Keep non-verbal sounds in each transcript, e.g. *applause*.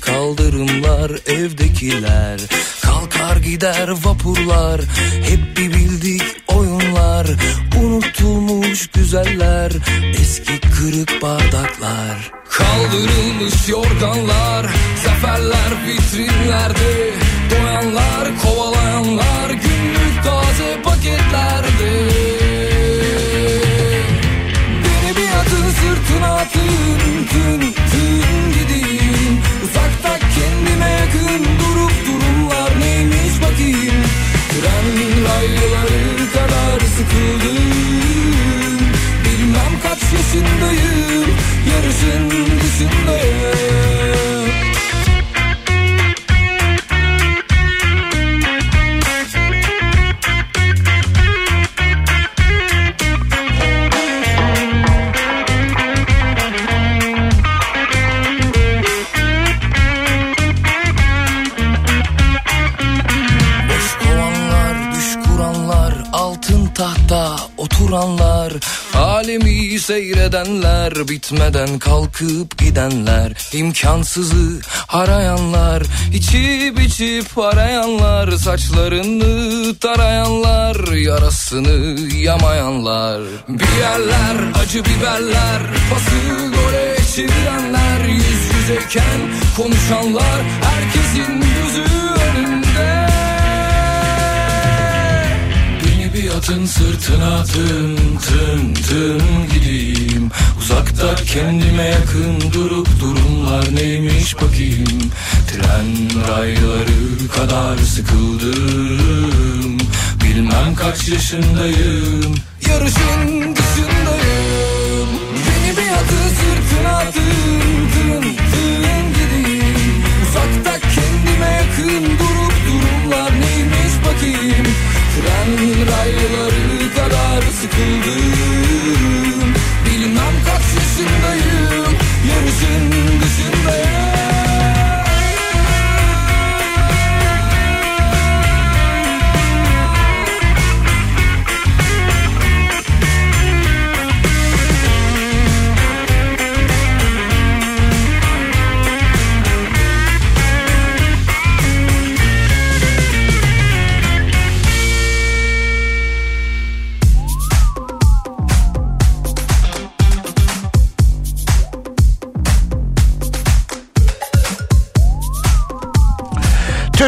Kaldırımlar, evdekiler. Kalkar gider vapurlar Hep bir bildik oyunlar. Unutulmuş güzeller Eski kırık bardaklar. Kaldırılmış yorganlar Zaferler vitrinlerde. Doyanlar, kovalayanlar Günlük taze paketlerde. Beni bir atın sırtına atın yaşındayım Yarışın dışındayım seyredenler, bitmeden kalkıp gidenler, imkansızı arayanlar, içip içip arayanlar, saçlarını tarayanlar, yarasını yamayanlar, bir yerler acı biberler, pası gole çevirenler, yüz yüzeyken konuşanlar, herkesin gözü atın sırtına atın tın tın gideyim. Uzakta kendime yakın durup durumlar neymiş bakayım. Tren rayları kadar sıkıldım Bilmem kaç yaşındayım. Yarışın dışındayım kaç yaşındayım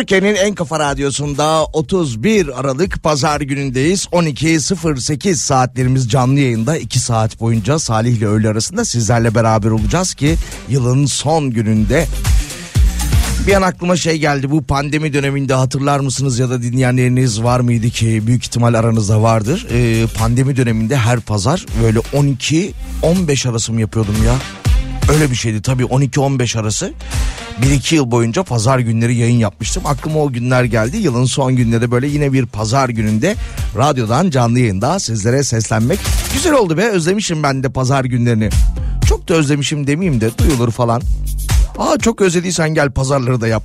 Türkiye'nin en kafa radyosunda 31 Aralık pazar günündeyiz. 12.08 saatlerimiz canlı yayında 2 saat boyunca Salih ile öğle arasında sizlerle beraber olacağız ki yılın son gününde bir an aklıma şey geldi bu pandemi döneminde hatırlar mısınız ya da dinleyenleriniz var mıydı ki büyük ihtimal aranızda vardır. Ee, pandemi döneminde her pazar böyle 12-15 arası mı yapıyordum ya? Öyle bir şeydi tabii 12-15 arası. 1-2 yıl boyunca pazar günleri yayın yapmıştım. Aklıma o günler geldi. Yılın son günleri böyle yine bir pazar gününde radyodan canlı yayında sizlere seslenmek. Güzel oldu be özlemişim ben de pazar günlerini. Çok da özlemişim demeyeyim de duyulur falan. Aa çok özlediysen gel pazarları da yap.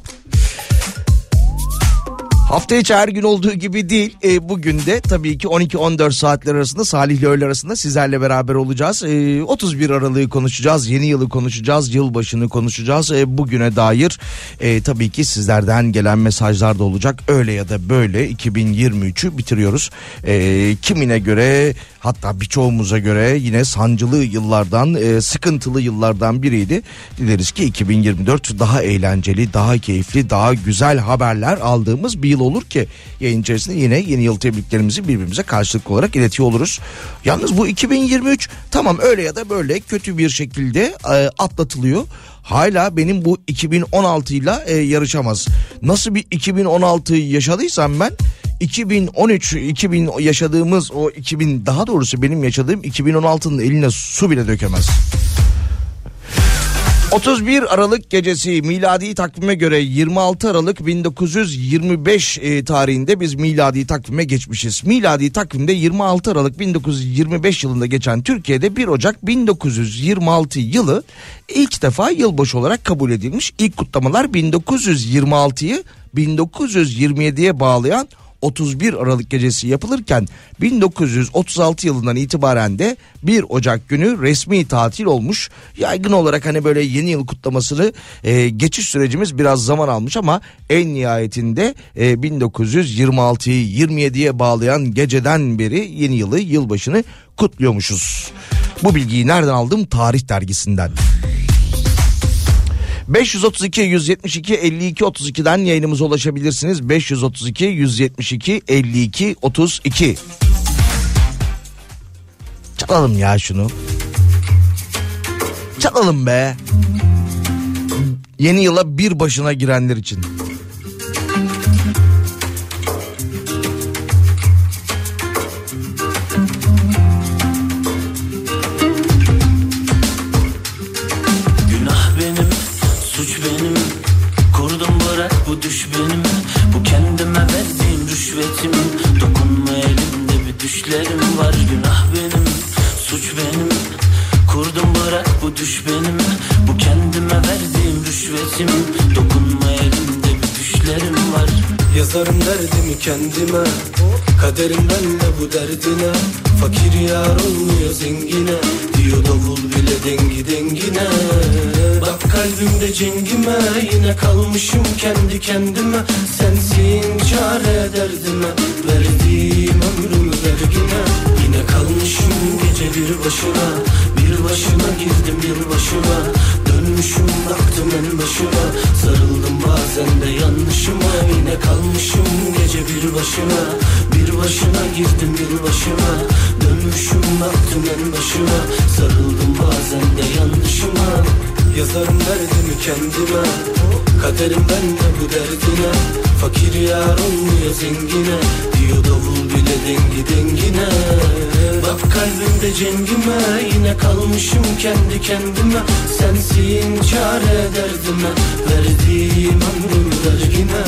Hafta içi her gün olduğu gibi değil. E, bugün de tabii ki 12-14 saatler arasında Salih ile öğle arasında sizlerle beraber olacağız. E, 31 Aralık'ı konuşacağız. Yeni yılı konuşacağız. Yılbaşını konuşacağız. E, bugüne dair e, tabii ki sizlerden gelen mesajlar da olacak. Öyle ya da böyle 2023'ü bitiriyoruz. E, kimine göre hatta birçoğumuza göre yine sancılı yıllardan e, sıkıntılı yıllardan biriydi. Dileriz ki 2024 daha eğlenceli, daha keyifli, daha güzel haberler aldığımız bir yıl olur ki yayın içerisinde yine yeni yıl tebriklerimizi birbirimize karşılıklı olarak iletiyor oluruz. Yalnız bu 2023 tamam öyle ya da böyle kötü bir şekilde e, atlatılıyor. Hala benim bu 2016 ile e, yarışamaz. Nasıl bir 2016 yaşadıysam ben 2013 2000 yaşadığımız o 2000 daha doğrusu benim yaşadığım 2016'nın eline su bile dökemez. 31 Aralık gecesi miladi takvime göre 26 Aralık 1925 e, tarihinde biz miladi takvime geçmişiz. Miladi takvimde 26 Aralık 1925 yılında geçen Türkiye'de 1 Ocak 1926 yılı ilk defa yılbaşı olarak kabul edilmiş. İlk kutlamalar 1926'yı 1927'ye bağlayan 31 Aralık gecesi yapılırken 1936 yılından itibaren de 1 Ocak günü resmi tatil olmuş. Yaygın olarak hani böyle yeni yıl kutlamasını e, geçiş sürecimiz biraz zaman almış ama en nihayetinde e, 1926'yı 27'ye bağlayan geceden beri yeni yılı yılbaşını kutluyormuşuz. Bu bilgiyi nereden aldım? Tarih dergisinden. 532 172 52 32'den yayınımıza ulaşabilirsiniz. 532 172 52 32. Çalalım ya şunu. Çalalım be. Yeni yıla bir başına girenler için. Var Günah benim, suç benim. Kurdum bırak bu düş benim Bu kendime verdiğim rüşvetim. Dokunma Yazarım derdimi kendime. Kaderim benle bu derdine. Fakir yar olmuyor zengine. Diyor davul bile dengi dengine. Bak kalbimde cengime. Yine kalmışım kendi kendime. Sensin çare derdime. Verdiğim ömrümü vergine. Yine kalmışım gece bir başına. Bir başına girdim yılbaşına Dönmüşüm baktım en başına Sarıldım bazen de yanlışıma. Yine kalmışım gece bir başına. Bir başına girdim yılbaşına Dönmüşüm baktım en başına Sarıldım bazen de yanlışıma. Yazarım derdimi kendime. Kaderim benle bu derdine Fakir yar olmuyor zengine Diyor davul bile dengi dengine Bak kalbimde cengime Yine kalmışım kendi kendime Sensin çare derdime Verdiğim ömrümü vergine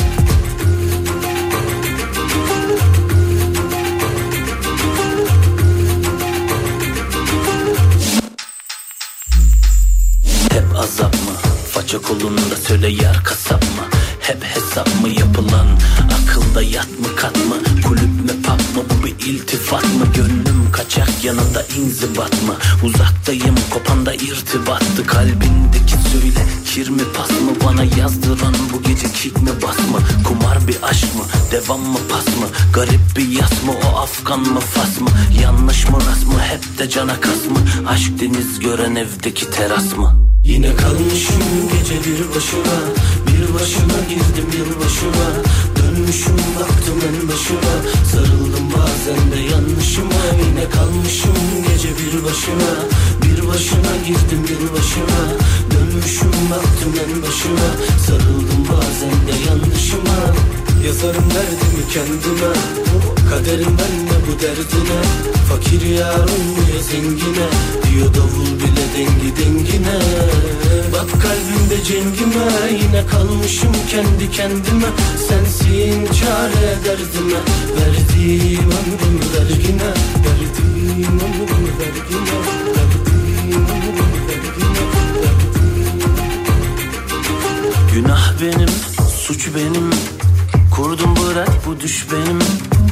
Hep azap mı? Faça kolunda söyle yar kasap mı? Hep hesap mı yapılan? Akılda yat mı kat mı? Kulüp mü pap mı? Bu bir iltifat mı? Gönlüm kaçak yanında inzibat mı? Uzaktayım kopanda irtibattı Kalbindeki söyle kir mi pas mı? Bana yazdıran bu gece kick mi bas mı? Kumar bir aşk mı? Devam mı pas mı? Garip bir yas mı? O Afgan mı fas mı? Yanlış mı rast mı? Hep de cana kas mı? Aşk deniz gören evdeki teras mı? Yine kalmışım gece bir başına Bir başına girdim yılbaşına Dönmüşüm baktım en başına Sarıldım bazen de yanlışıma. Yine kalmışım gece bir başına. Bir başına girdim yılbaşına. Dönmüşüm baktım en başına Sarıldım bazen de yanlışıma Yazarım derdimi kendime Kaderim benle bu derdine. Fakir yar olmuyor zengine Diyor davul bile dengi dengine. Bak kalbimde cengime Yine kalmışım kendi kendime. Sensin çare derdime Verdiğim ömrümü vergine. Verdiğim ömrümü vergine Verdiğim ömrümü vergine Günah benim, suç benim Kurdum bırak bu düş benim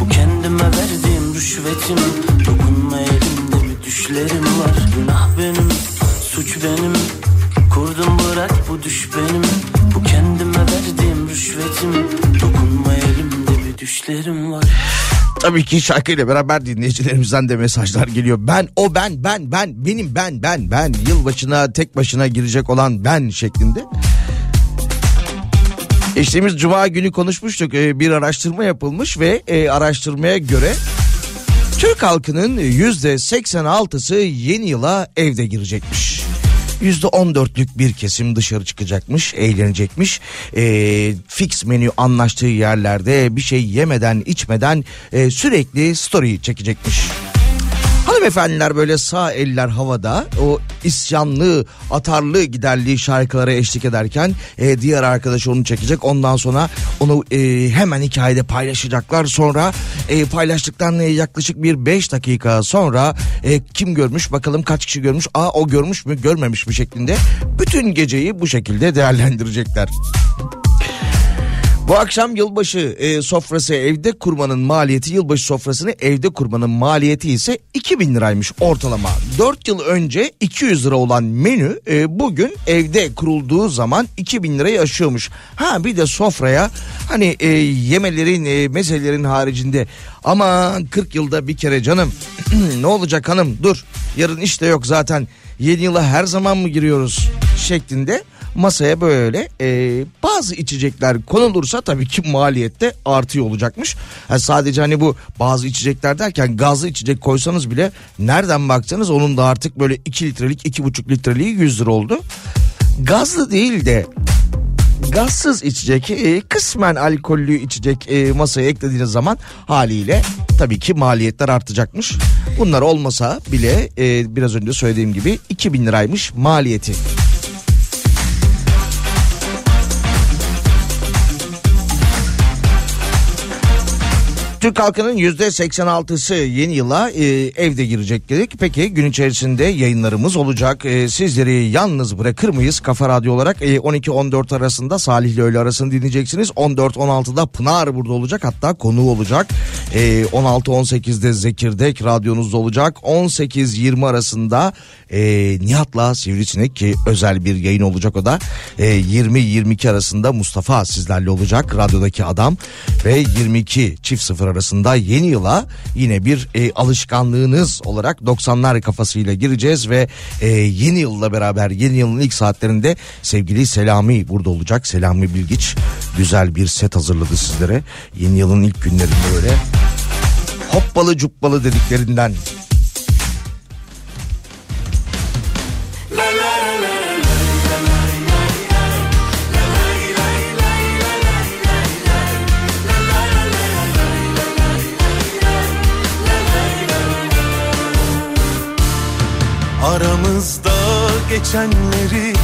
Bu kendime verdiğim rüşvetim Dokunma elimde bir düşlerim var Günah benim suç benim Kurdum bırak bu düş benim Bu kendime verdiğim rüşvetim Dokunma elimde bir düşlerim var Tabii ki şarkıyla beraber dinleyicilerimizden de mesajlar geliyor. Ben, o ben, ben, ben, benim ben, ben, ben. Yılbaşına tek başına girecek olan ben şeklinde. Geçtiğimiz cuma günü konuşmuştuk. Ee, bir araştırma yapılmış ve e, araştırmaya göre Türk halkının yüzde 86'sı yeni yıla evde girecekmiş. Yüzde on dörtlük bir kesim dışarı çıkacakmış, eğlenecekmiş. E, fix menü anlaştığı yerlerde bir şey yemeden içmeden e, sürekli story çekecekmiş. Hanımefendiler böyle sağ eller havada o isyanlı, atarlı giderli şarkılara eşlik ederken e, diğer arkadaş onu çekecek. Ondan sonra onu e, hemen hikayede paylaşacaklar. Sonra e, paylaştıktan e, yaklaşık bir 5 dakika sonra e, kim görmüş bakalım kaç kişi görmüş. Aa o görmüş mü görmemiş mi şeklinde bütün geceyi bu şekilde değerlendirecekler. Bu akşam yılbaşı e, sofrası evde kurmanın maliyeti yılbaşı sofrasını evde kurmanın maliyeti ise 2000 liraymış ortalama. 4 yıl önce 200 lira olan menü e, bugün evde kurulduğu zaman 2000 lirayı aşıyormuş. Ha bir de sofraya hani e, yemelerin e, mezelerin haricinde. Ama 40 yılda bir kere canım. *clears throat* Ne olacak hanım? Dur yarın işte yok zaten. Yeni yıla her zaman mı giriyoruz? Şeklinde masaya böyle e, bazı içecekler konulursa tabii ki maliyette artıyor olacakmış. Yani sadece hani bu bazı içecekler derken gazlı içecek koysanız bile nereden baksanız onun da artık böyle 2 litrelik 2,5 litreliği 100 lira oldu. Gazlı değil de gazsız içecek e, kısmen alkollü içecek e, masaya eklediğiniz zaman haliyle tabii ki maliyetler artacakmış. Bunlar olmasa bile e, biraz önce söylediğim gibi 2000 liraymış maliyeti. Türk halkının yüzde 86'sı yeni yıla e, evde girecek dedik. Peki gün içerisinde yayınlarımız olacak. E, sizleri yalnız bırakır mıyız? Kafa Radyo olarak e, 12-14 arasında Salih ile öğle arasını dinleyeceksiniz. 14-16'da Pınar burada olacak hatta konuğu olacak. E, 16-18'de Zekirdek radyonuzda olacak. 18-20 arasında e, Nihat'la Sivrisinek ki özel bir yayın olacak o da. E, 20-22 arasında Mustafa sizlerle olacak radyodaki adam. Ve 22 çift sıfır arasında yeni yıla yine bir e, alışkanlığınız olarak 90'lar kafasıyla gireceğiz ve e, yeni yılla beraber yeni yılın ilk saatlerinde sevgili Selami burada olacak. Selami Bilgiç güzel bir set hazırladı sizlere. Yeni yılın ilk günlerinde böyle hoppalı cuppalı dediklerinden Aramızda geçenleri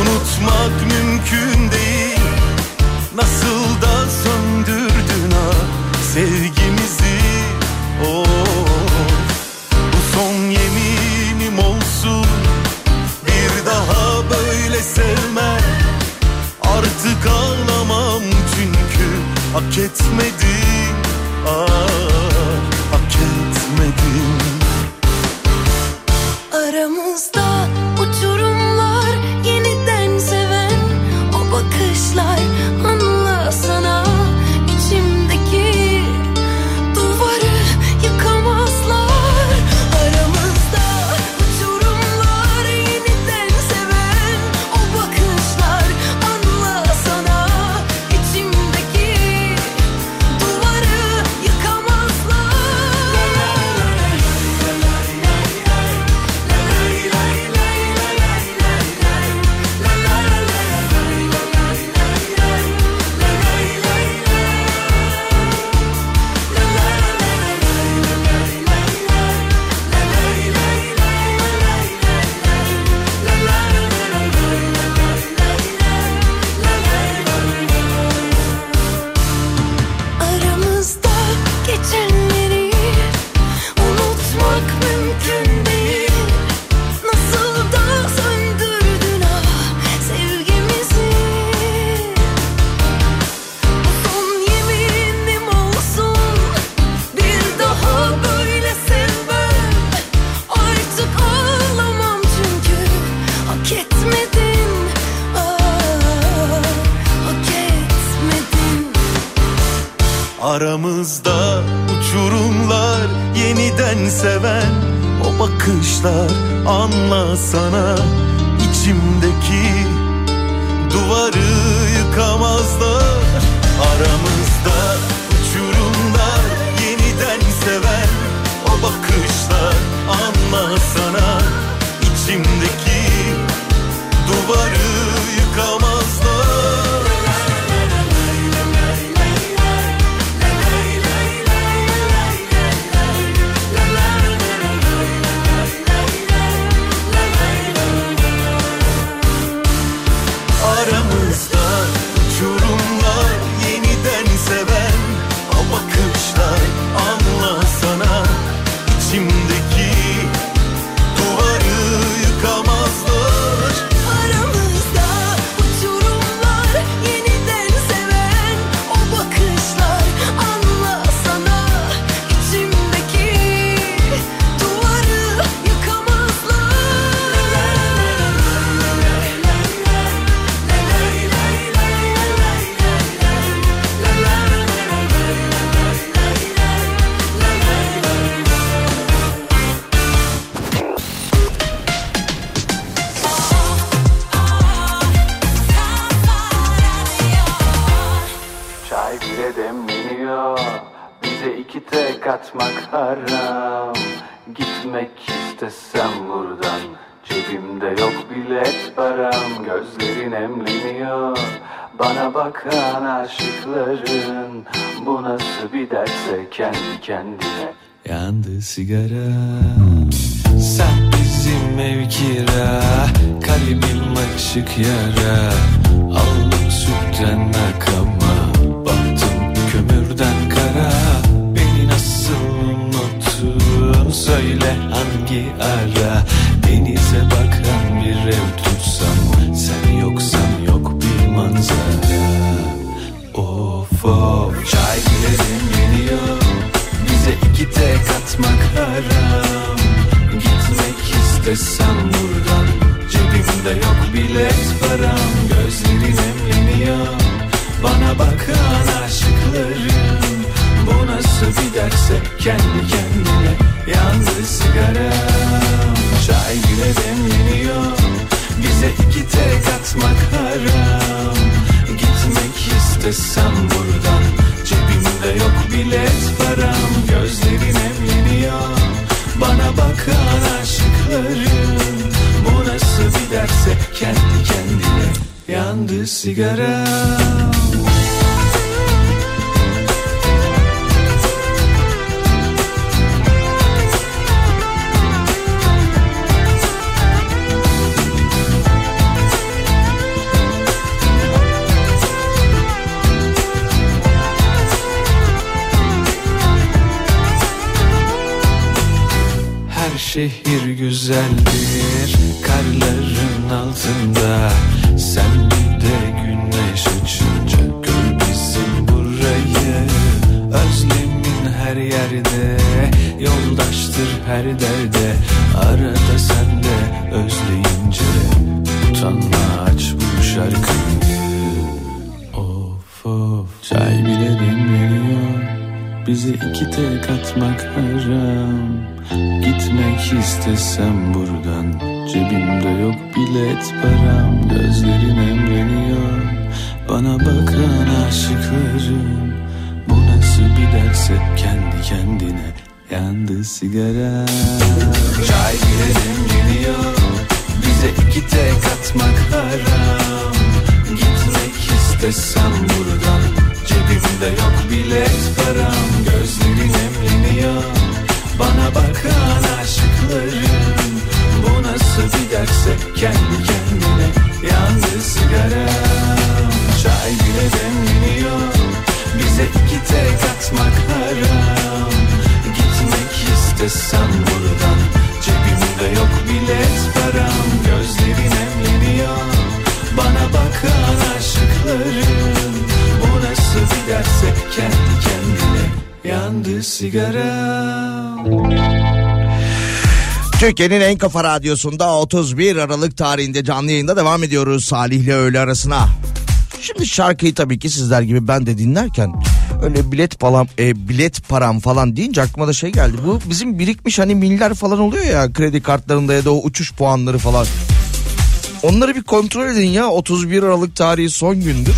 unutmak mümkün değil. Nasıl da söndürdün ha sevgimizi? Oh. Bu son yeminim olsun. Bir daha böyle sevme Artık ağlamam çünkü hak etmedim ah, hak etmedim Aramızda Aramızda uçurumlar yeniden seven o bakışlar anlasana içimdeki duvarı yıkamazlar. Aramızda uçurumlar yeniden seven o bakışlar anlasana içimdeki duvarı şehir güzeldir karların altında. Sen de güneş açınca gör bizim burayı. Özlemin her yerde yoldaştır her derde. Arada sen de özleyince utanma aç bu şarkıyı. Of of. Çay bile demleniyor Bize iki tek atmak haram Gitmek istesem buradan Cebimde yok bilet param Gözlerin emreniyor. Bana bakan aşıkların Bu nasıl bir derse kendi kendine Yandı sigara. Çay bile demleniyor Bize iki tek atmak haram. Gitmek istesem buradan Cebimde yok bilet param Gözlerin emleniyor Bana bakan aşıkların Bu nasıl bir derse kendi kendine Yandı sigaram. Çay bile demleniyor Bize iki tek atmak haram. Gitmek istesem buradan Cebimde yok bilet param. Gözlerin emleniyor Bana bakan aşıkların Bu nasıl bir derse kendi kendine Yandı sigaram Türkiye'nin en kafa radyosunda 31 Aralık tarihinde canlı yayında devam ediyoruz Salih ile öğle arasına. Şimdi şarkıyı tabii ki sizler gibi ben de dinlerken Öyle bilet param, e, bilet param falan deyince aklıma da şey geldi. Bu bizim birikmiş hani miller falan oluyor ya kredi kartlarında ya da o uçuş puanları falan. Onları bir kontrol edin ya 31 Aralık tarihi son gündür.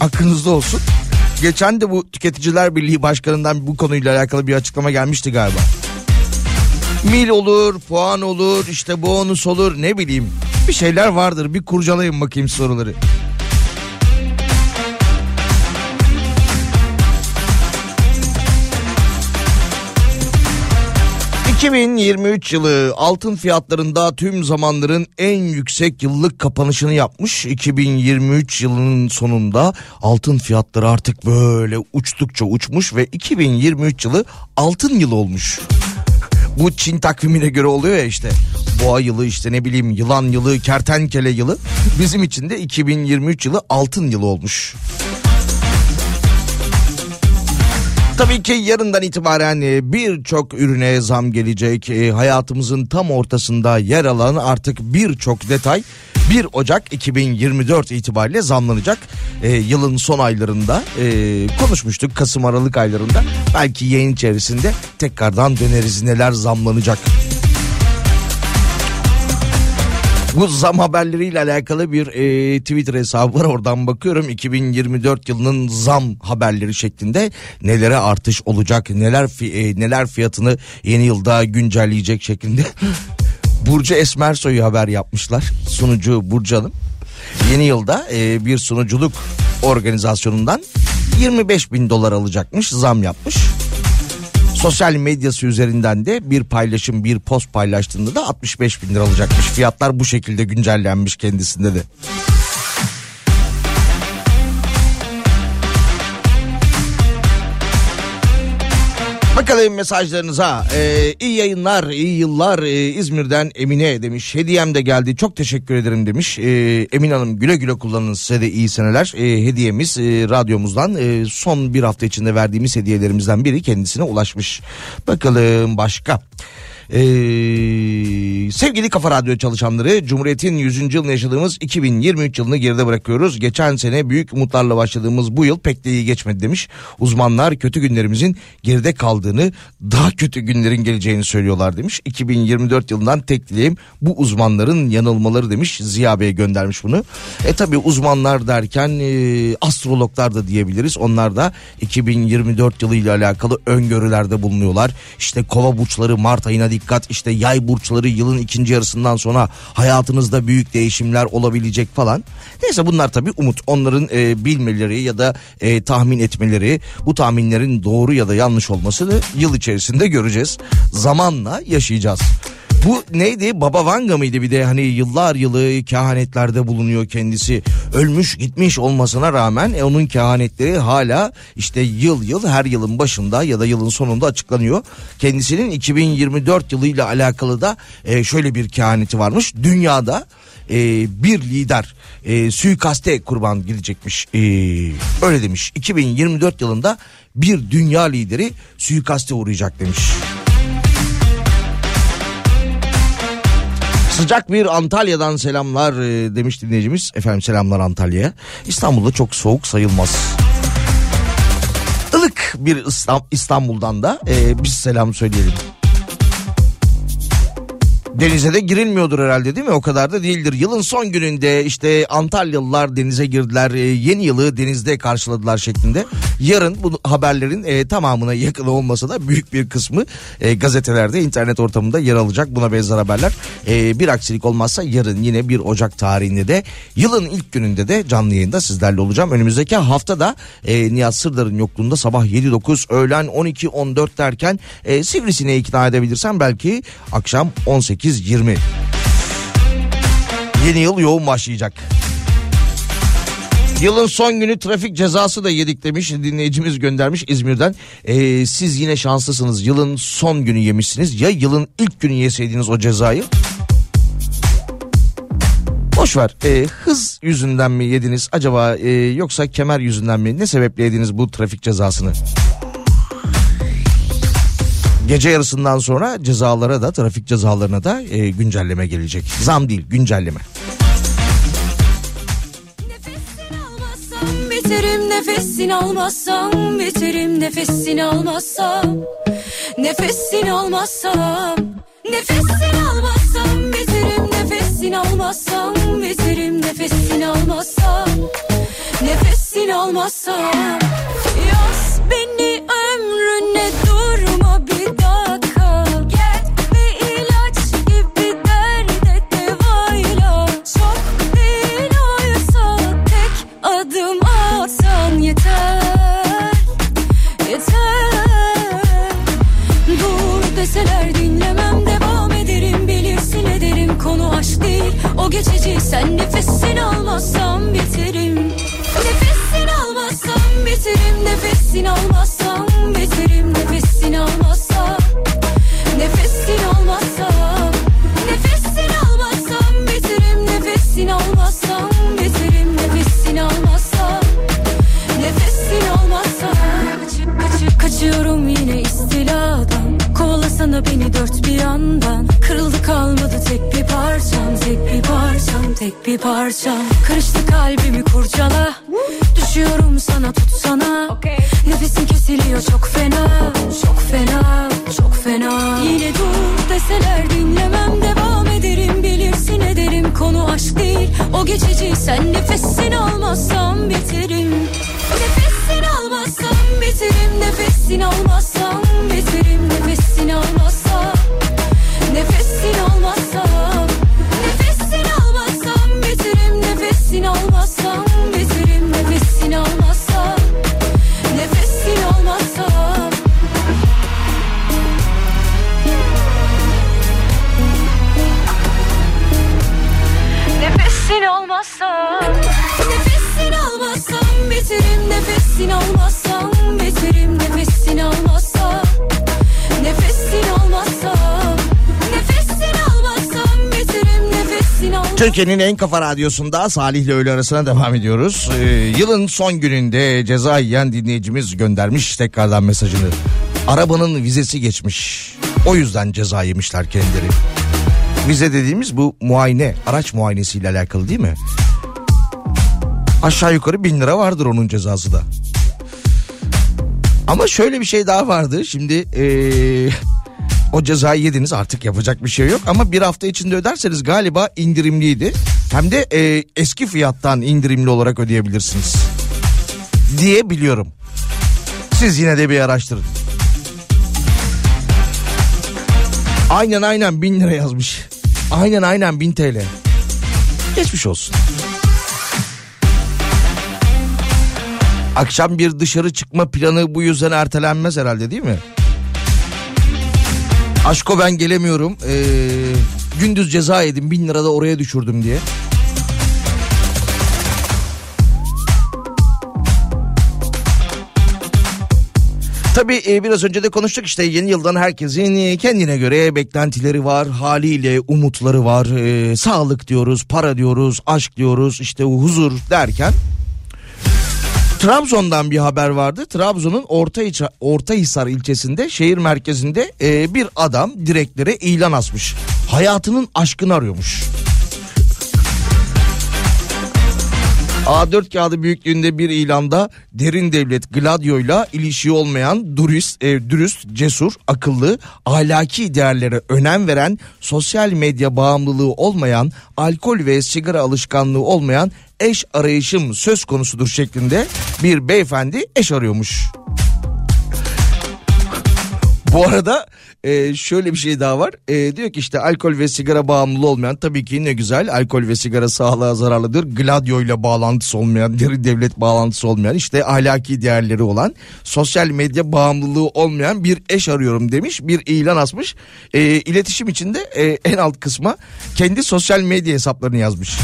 Aklınızda olsun. Geçen de bu Tüketiciler Birliği Başkanı'ndan bu konuyla alakalı bir açıklama gelmişti galiba. Mil olur, puan olur, işte bonus olur ne bileyim. Bir şeyler vardır bir kurcalayın bakayım soruları. ...2023 yılı altın fiyatlarında tüm zamanların en yüksek yıllık kapanışını yapmış. 2023 yılının sonunda altın fiyatları artık böyle uçtukça uçmuş ve 2023 yılı altın yılı olmuş. Bu Çin takvimine göre oluyor ya işte. Boğa yılı işte ne bileyim yılan yılı, kertenkele yılı. Bizim için de 2023 yılı altın yılı olmuş. Tabii ki yarından itibaren e, birçok ürüne zam gelecek. E, Hayatımızın tam ortasında yer alan artık birçok detay 1 Ocak 2024 itibariyle zamlanacak. E, yılın son aylarında e, konuşmuştuk Kasım Aralık aylarında. Belki yayın içerisinde tekrardan döneriz neler zamlanacak. Bu zam haberleriyle alakalı bir e, Twitter hesabı var. Oradan bakıyorum. 2024 yılının zam haberleri şeklinde nelere artış olacak neler fi- e, neler fiyatını yeni yılda güncelleyecek şeklinde. *laughs* Burcu Esmersoy'u haber yapmışlar. Sunucu Burcu Hanım. Yeni yılda e, bir sunuculuk organizasyonundan 25 bin dolar alacakmış zam yapmış. Sosyal medyası üzerinden de bir paylaşım bir post paylaştığında da 65 bin lira alacakmış. Fiyatlar bu şekilde güncellenmiş kendisinde de. Bakalım mesajlarınıza. Ee, iyi yayınlar, iyi yıllar. Ee, İzmir'den Emine demiş. Hediyem de geldi. Çok teşekkür ederim demiş. Ee, Emin Hanım güle güle kullanın size de iyi seneler. Ee, hediyemiz e, radyomuzdan e, son bir hafta içinde verdiğimiz hediyelerimizden biri kendisine ulaşmış. Bakalım başka. Ee, sevgili Kafa Radyo çalışanları Cumhuriyet'in 100. yılını yaşadığımız 2023 yılını geride bırakıyoruz. Geçen sene büyük umutlarla başladığımız bu yıl pek de iyi geçmedi demiş. Uzmanlar kötü günlerimizin geride kaldığını daha kötü günlerin geleceğini söylüyorlar demiş. 2024 yılından tek dileğim bu uzmanların yanılmaları demiş. Ziya Bey göndermiş bunu. E tabi uzmanlar derken e, astrologlar da diyebiliriz. Onlar da 2024 yılı ile alakalı öngörülerde bulunuyorlar. İşte kova burçları Mart ayına dikkat işte yay burçları yılın ikinci yarısından sonra hayatınızda büyük değişimler olabilecek falan. Neyse bunlar tabii umut onların e, bilmeleri ya da e, tahmin etmeleri bu tahminlerin doğru ya da yanlış olmasını yıl içerisinde göreceğiz. Zamanla yaşayacağız. Bu neydi? Baba Vanga mıydı bir de hani yıllar yılı kehanetlerde bulunuyor kendisi. Ölmüş gitmiş olmasına rağmen e, onun kehanetleri hala işte yıl yıl her yılın başında ya da yılın sonunda açıklanıyor. Kendisinin 2024 yılıyla alakalı da e, şöyle bir kehaneti varmış. Dünyada e, bir lider e, suikaste kurban gidecekmiş. E, öyle demiş. 2024 yılında bir dünya lideri suikaste uğrayacak demiş. Sıcak bir Antalya'dan selamlar e, demiş dinleyicimiz. Efendim selamlar Antalya'ya. İstanbul'da çok soğuk sayılmaz. Ilık bir İstanbul'dan da e, biz selam söyleyelim. Denize de girilmiyordur herhalde değil mi? O kadar da değildir. Yılın son gününde işte Antalyalılar denize girdiler. e, yeni yılı denizde karşıladılar şeklinde. Yarın bu haberlerin e, tamamına yakın olmasa da büyük bir kısmı e, gazetelerde, internet ortamında yer alacak. Buna benzer haberler. E, bir aksilik olmazsa yarın yine 1 Ocak tarihinde de yılın ilk gününde de canlı yayında sizlerle olacağım. Önümüzdeki hafta da e, Nihat Sırdar'ın yokluğunda sabah 7-9 öğlen 12-14 derken e, Sivrisine'yi ikna edebilirsem belki akşam 18-20. Yeni yıl yoğun başlayacak. Yılın son günü trafik cezası da yedik demiş dinleyicimiz göndermiş İzmir'den. Ee, siz yine şanslısınız yılın son günü yemişsiniz ya yılın ilk günü yeseydiniz o cezayı. Boş ver Ee, hız yüzünden mi yediniz acaba e, yoksa kemer yüzünden mi ne sebeple yediniz bu trafik cezasını? Gece yarısından sonra cezalara da trafik cezalarına da e, güncelleme gelecek. Zam değil güncelleme. Biterim nefes nefesini almazsam biterim nefesini almazsam nefesini almazsam nefesini almazsam biterim nefesini almazsam biterim nefesini almazsam nefesini almazsam yaz beni sen nefesini almazsam biterim Nefesini almazsam biterim nefesini almazsam biterim nefesini almazsam Nefesini almazsam Nefesini almazsam biterim nefesini almazsam biterim nefesini almazsam Nefesini almazsam Kaçı- kaçı- Kaçıyorum yine istiladan. Kovalasana beni dört bir yandan. Kırıldı kalmadı tek bir parçam Tek bir parçam tek bir parçam Karıştı kalbimi kurcala. Düşüyorum sana tutsana. Nefesim kesiliyor çok fena. Çok fena çok fena. Yine dur deseler dinlemem Devam ederim. Bilirsin ederim Konu aşk değil. O geçici Sen nefesini almazsam biterim Nefesini almazsam biterim Nefesini almazsam biterim Nefesini almazsam Nefesini almazsam Nefesini almazsam biterim Nefesini almazsam Nefesini almazsam Nefesini almazsam biterim Nefesini almazsam Türkiye'nin en kafa radyosunda Salih ile öğle arasına devam ediyoruz. Ee, yılın son gününde ceza yiyen dinleyicimiz göndermiş tekrardan mesajını. Arabanın vizesi geçmiş. O yüzden ceza yemişler kendileri. Vize dediğimiz bu muayene, araç muayenesiyle alakalı değil mi? Aşağı yukarı bin lira vardır onun cezası da. Ama şöyle bir şey daha vardı. Şimdi ee, o cezayı yediniz artık yapacak bir şey yok. Ama bir hafta içinde öderseniz galiba indirimliydi. Hem de ee, eski fiyattan indirimli olarak ödeyebilirsiniz. Diye biliyorum. Siz yine de bir araştırın. Aynen aynen bin lira yazmış. Aynen aynen bin TL. Geçmiş olsun. Akşam bir dışarı çıkma planı bu yüzden ertelenmez herhalde değil mi? Aşko ben gelemiyorum. Ee, gündüz ceza yedim bin lira da oraya düşürdüm diye. Tabii e, biraz önce de konuştuk işte yeni yıldan herkesin e, kendine göre beklentileri var, haliyle umutları var. E, sağlık diyoruz, para diyoruz, aşk diyoruz, işte huzur derken Trabzon'dan bir haber vardı. Trabzon'un Orta Ortahisar ilçesinde şehir merkezinde e, bir adam direklere ilan asmış. Hayatının aşkını arıyormuş. A4 kağıdı büyüklüğünde bir ilanda derin devlet Gladio'yla ilişiği olmayan dürüst, e, dürüst, cesur, akıllı, ahlaki değerlere önem veren, sosyal medya bağımlılığı olmayan, alkol ve sigara alışkanlığı olmayan eş arayışım söz konusudur şeklinde bir beyefendi eş arıyormuş. Bu arada e, şöyle bir şey daha var. E, diyor ki işte alkol ve sigara bağımlılığı olmayan tabii ki ne güzel alkol ve sigara sağlığa zararlıdır. Gladio ile bağlantısı olmayan, derin devlet bağlantısı olmayan işte ahlaki değerleri olan sosyal medya bağımlılığı olmayan bir eş arıyorum demiş. Bir ilan asmış. E, iletişim içinde e, en alt kısma kendi sosyal medya hesaplarını yazmış.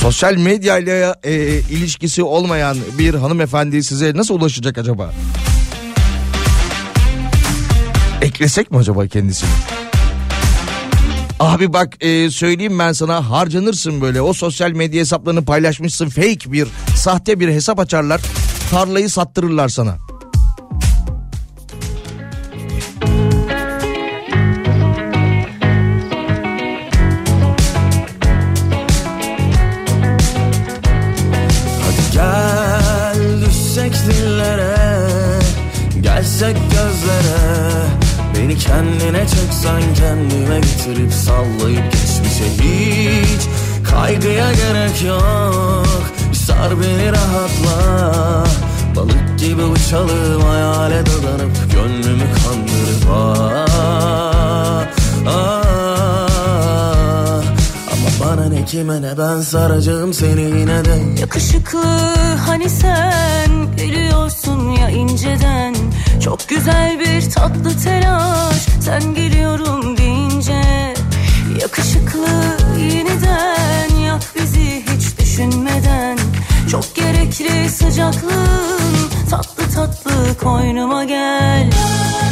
Sosyal medya ile e, ilişkisi olmayan bir hanımefendi size nasıl ulaşacak acaba? Eklesek mi acaba kendisini? Abi bak e, söyleyeyim ben sana harcanırsın böyle o sosyal medya hesaplarını paylaşmışsın fake bir sahte bir hesap açarlar tarlayı sattırırlar sana. Hadi gel dillere Gelsek gözlere Beni kendine çeksen kendime getirip sallayıp geçmişe hiç Kaygıya gerek yok. Bir sar beni rahatla. Balık gibi uçalım hayale dadanıp Gönlümü kandırıp ah, ah. Ama bana ne kime ne ben saracağım seni yine de. Yakışıklı hani sen gülüyorsun ya inceden. Çok güzel bir tatlı telaş. Sen geliyorum deyince Yakışıklı yeniden. Yak bizi hiç düşünmeden. Çok gerekli sıcaklığın tatlı tatlı koynuma gel. Hadi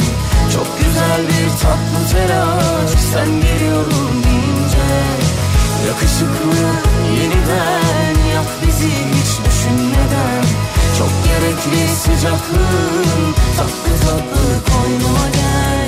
Çok güzel bir tatlı telaş. Sen geliyorum deyince Yakışıklı yeniden yak bizi hiç düşünmeden. Çok gerekli sıcaklığın tatlı tatlı koynuma gel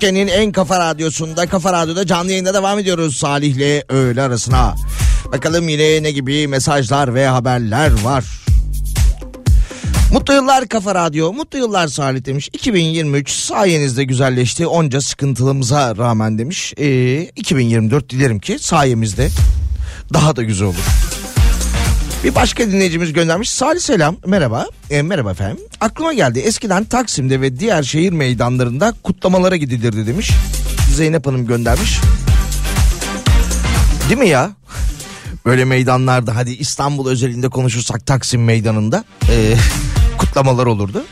Türkiye'nin en kafa radyosunda, kafa radyoda canlı yayında devam ediyoruz Salih'le öğle arasına. Bakalım yine ne gibi mesajlar ve haberler var. Mutlu yıllar Kafa Radyo, mutlu yıllar Salih demiş. 2023 sayenizde güzelleşti onca sıkıntılımıza rağmen demiş. Ee, 2024 dilerim ki sayemizde daha da güzel olur. Bir başka dinleyicimiz göndermiş. Salih selam merhaba. E, merhaba efendim. Aklıma geldi eskiden Taksim'de ve diğer şehir meydanlarında kutlamalara gidilirdi demiş. Zeynep Hanım göndermiş. Değil mi ya? *laughs* Böyle meydanlarda hadi İstanbul özelinde konuşursak Taksim meydanında e, *laughs* kutlamalar olurdu.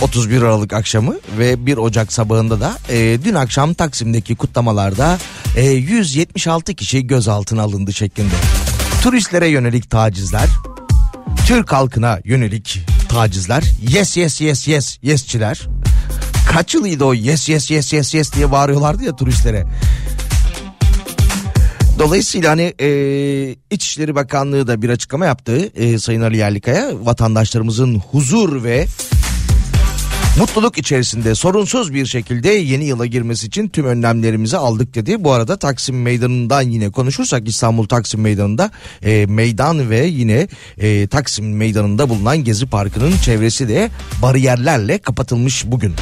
31 Aralık akşamı ve 1 Ocak sabahında da e, dün akşam Taksim'deki kutlamalarda e, 176 kişi gözaltına alındı şeklinde. Turistlere yönelik tacizler, Türk halkına yönelik tacizler, yes yes yes yes yesçiler. Kaç yılıydı o yes yes yes yes yes diye bağırıyorlardı ya turistlere. Dolayısıyla hani e, İçişleri Bakanlığı da bir açıklama yaptı e, Sayın Ali Yerlikaya. Vatandaşlarımızın huzur ve mutluluk içerisinde sorunsuz bir şekilde yeni yıla girmesi için tüm önlemlerimizi aldık dedi. Bu arada Taksim Meydanı'ndan yine konuşursak İstanbul Taksim Meydanı'nda e, meydan ve yine e, Taksim Meydanı'nda bulunan Gezi Parkı'nın çevresi de bariyerlerle kapatılmış bugün.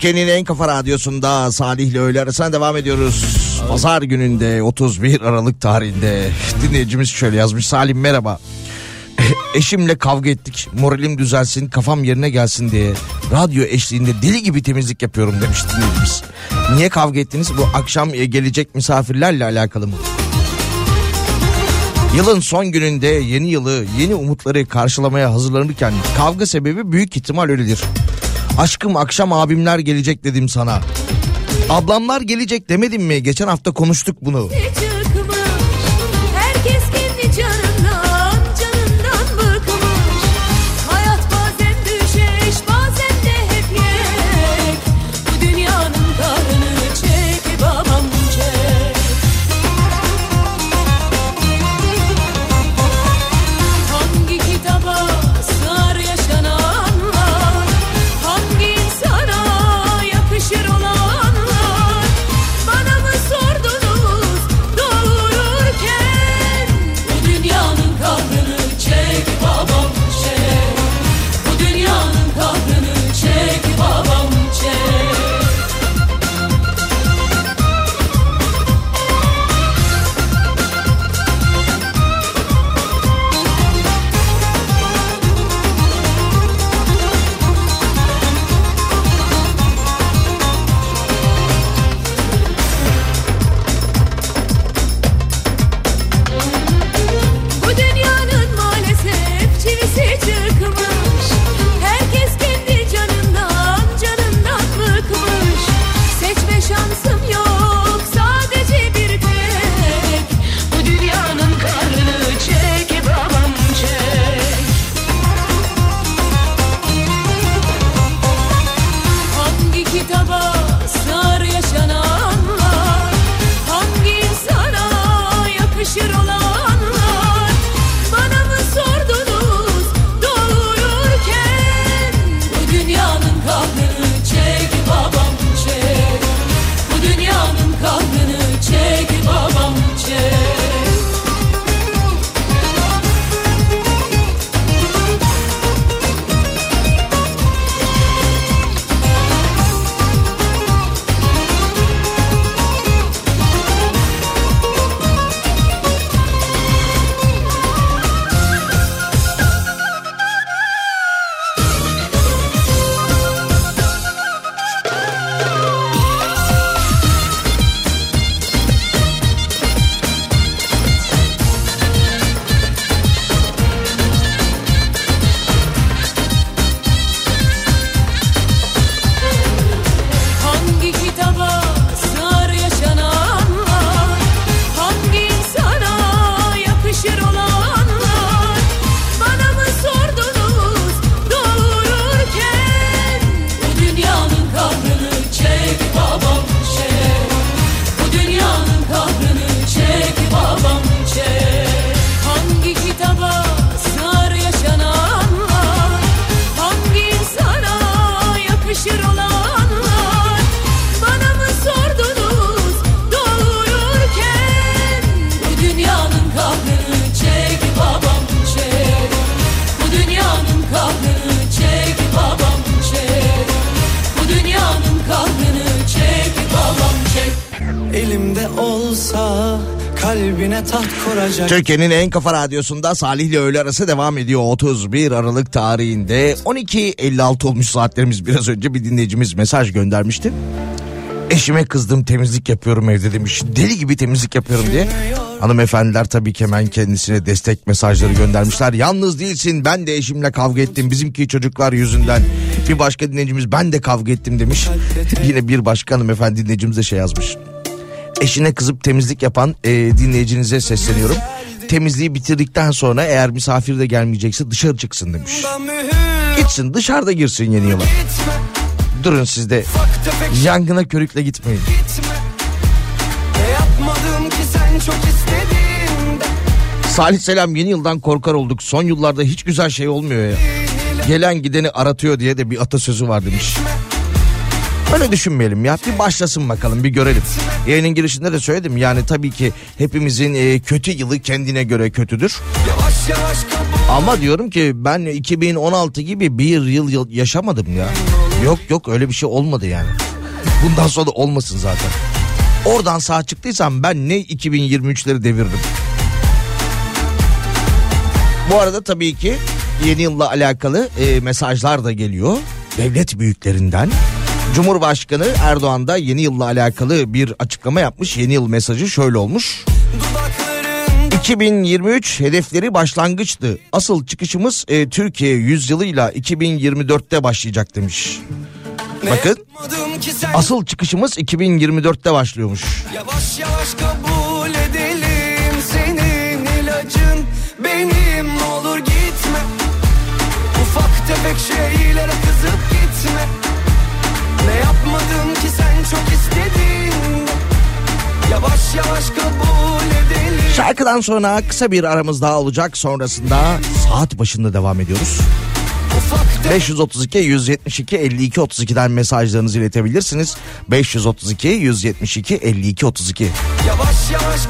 Türkiye'nin en kafa radyosunda Salih ile öğle arasına devam ediyoruz. Pazar gününde 31 Aralık tarihinde dinleyicimiz şöyle yazmış. Salim merhaba. *laughs* Eşimle kavga ettik. Moralim düzelsin, kafam yerine gelsin diye radyo eşliğinde deli gibi temizlik yapıyorum demiş dinleyicimiz. Niye kavga ettiniz? Bu akşam e, gelecek misafirlerle alakalı mı? Yılın son gününde yeni yılı, yeni umutları karşılamaya hazırlanırken kavga sebebi büyük ihtimal öyledir. Aşkım akşam abimler gelecek dedim sana. Ablamlar gelecek demedim mi? Geçen hafta konuştuk bunu. çıkmış Türkiye'nin en kafa radyosunda Salih ile öğle arası devam ediyor. 31 Aralık tarihinde 12.56 olmuş saatlerimiz biraz önce bir dinleyicimiz mesaj göndermişti. Eşime kızdım temizlik yapıyorum evde demiş. Deli gibi temizlik yapıyorum diye. Hanımefendiler tabii ki hemen kendisine destek mesajları göndermişler. Yalnız değilsin ben de eşimle kavga ettim bizimki çocuklar yüzünden. Bir başka dinleyicimiz ben de kavga ettim demiş. Yine bir başka hanımefendi dinleyicimiz de şey yazmış. Eşine kızıp temizlik yapan e, dinleyicinize sesleniyorum. Temizliği bitirdikten sonra eğer misafir de gelmeyecekse dışarı çıksın demiş. Gitsin dışarıda girsin yeni yıla. Durun siz de yangına körükle gitmeyin. İstediğinde Salih Selam yeni yıldan korkar olduk. Son yıllarda hiç güzel şey olmuyor ya. Gelen gideni aratıyor diye de bir atasözü var demiş. Öyle düşünmeyelim ya. Bir başlasın bakalım bir görelim. Yayının girişinde de söyledim. Yani tabii ki hepimizin e, kötü yılı kendine göre kötüdür. Ama diyorum ki ben 2016 gibi bir yıl yaşamadım ya. Yok yok öyle bir şey olmadı yani. Bundan sonra da olmasın zaten. Oradan sağ çıktıysam ben ne 2023'leri devirdim. Bu arada tabii ki yeni yılla alakalı e, mesajlar da geliyor. Devlet büyüklerinden. Cumhurbaşkanı Erdoğan da yeni yılla alakalı bir açıklama yapmış. Yeni yıl mesajı şöyle olmuş. 2023 hedefleri başlangıçtı. Asıl çıkışımız e, Türkiye yüzyılıyla 2024'te başlayacak demiş. Bakın asıl çıkışımız 2024'te başlıyormuş. Yavaş yavaş kabul edelim senin ilacın benim olur gitme Ufak tefek şeylere çok istedin Yavaş yavaş kabul edelim Şarkıdan sonra kısa bir aramız daha olacak. Sonrasında saat başında devam ediyoruz. Ufak tefek 532 172 52 32'den mesajlarınızı iletebilirsiniz. 532 172 52 32. Yavaş yavaş